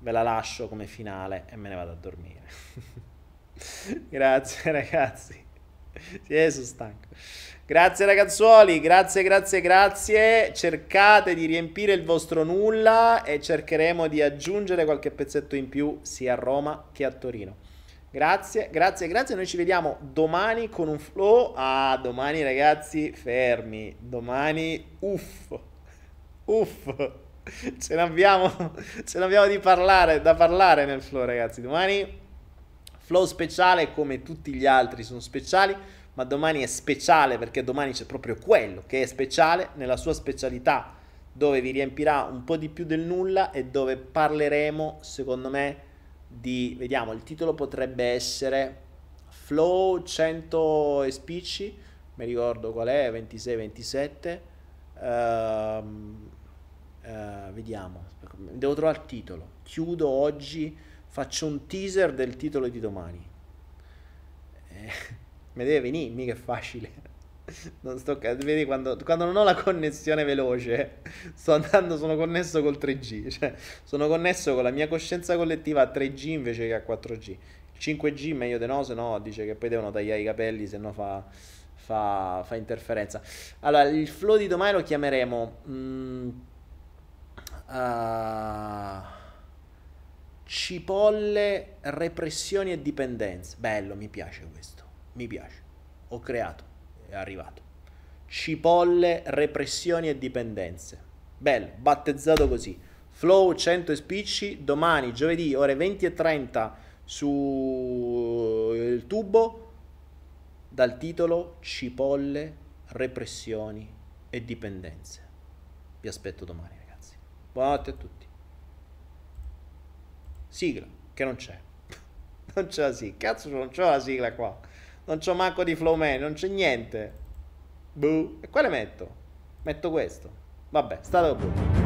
ve la lascio come finale e me ne vado a dormire. grazie ragazzi. Sì, sono stanco. Grazie ragazzuoli, grazie, grazie, grazie. Cercate di riempire il vostro nulla e cercheremo di aggiungere qualche pezzetto in più sia a Roma che a Torino. Grazie, grazie, grazie. Noi ci vediamo domani con un flow. Ah, domani ragazzi, fermi. Domani, uff. Uff. Ce l'abbiamo, ce l'abbiamo di parlare, da parlare nel flow ragazzi. Domani flow speciale come tutti gli altri sono speciali, ma domani è speciale perché domani c'è proprio quello che è speciale nella sua specialità, dove vi riempirà un po' di più del nulla e dove parleremo, secondo me, di, vediamo, il titolo potrebbe essere Flow 100 e spicci, mi ricordo qual è, 26-27, uh, uh, vediamo, devo trovare il titolo, chiudo oggi, faccio un teaser del titolo di domani. Eh, mi deve venire, mica è facile. Non sto, vedi quando, quando, non ho la connessione veloce, sto andando, sono connesso col 3G, cioè sono connesso con la mia coscienza collettiva a 3G invece che a 4G. Il 5G meglio di no, se no dice che poi devono tagliare i capelli, se no fa, fa, fa interferenza. Allora, il flow di domani lo chiameremo mm, uh, cipolle, repressioni e dipendenze. Bello, mi piace questo, mi piace. Ho creato è arrivato. Cipolle, repressioni e dipendenze. Bello, battezzato così. Flow 100 spicci, domani, giovedì, ore 20 e 30 sul tubo dal titolo Cipolle, repressioni e dipendenze. Vi aspetto domani, ragazzi. Buonanotte a tutti. Sigla, che non c'è. Non c'è la sigla. Cazzo, non c'è la sigla qua. Non c'ho manco di Flowman, non c'è niente. Boh. E quale metto? Metto questo. Vabbè, stato buono.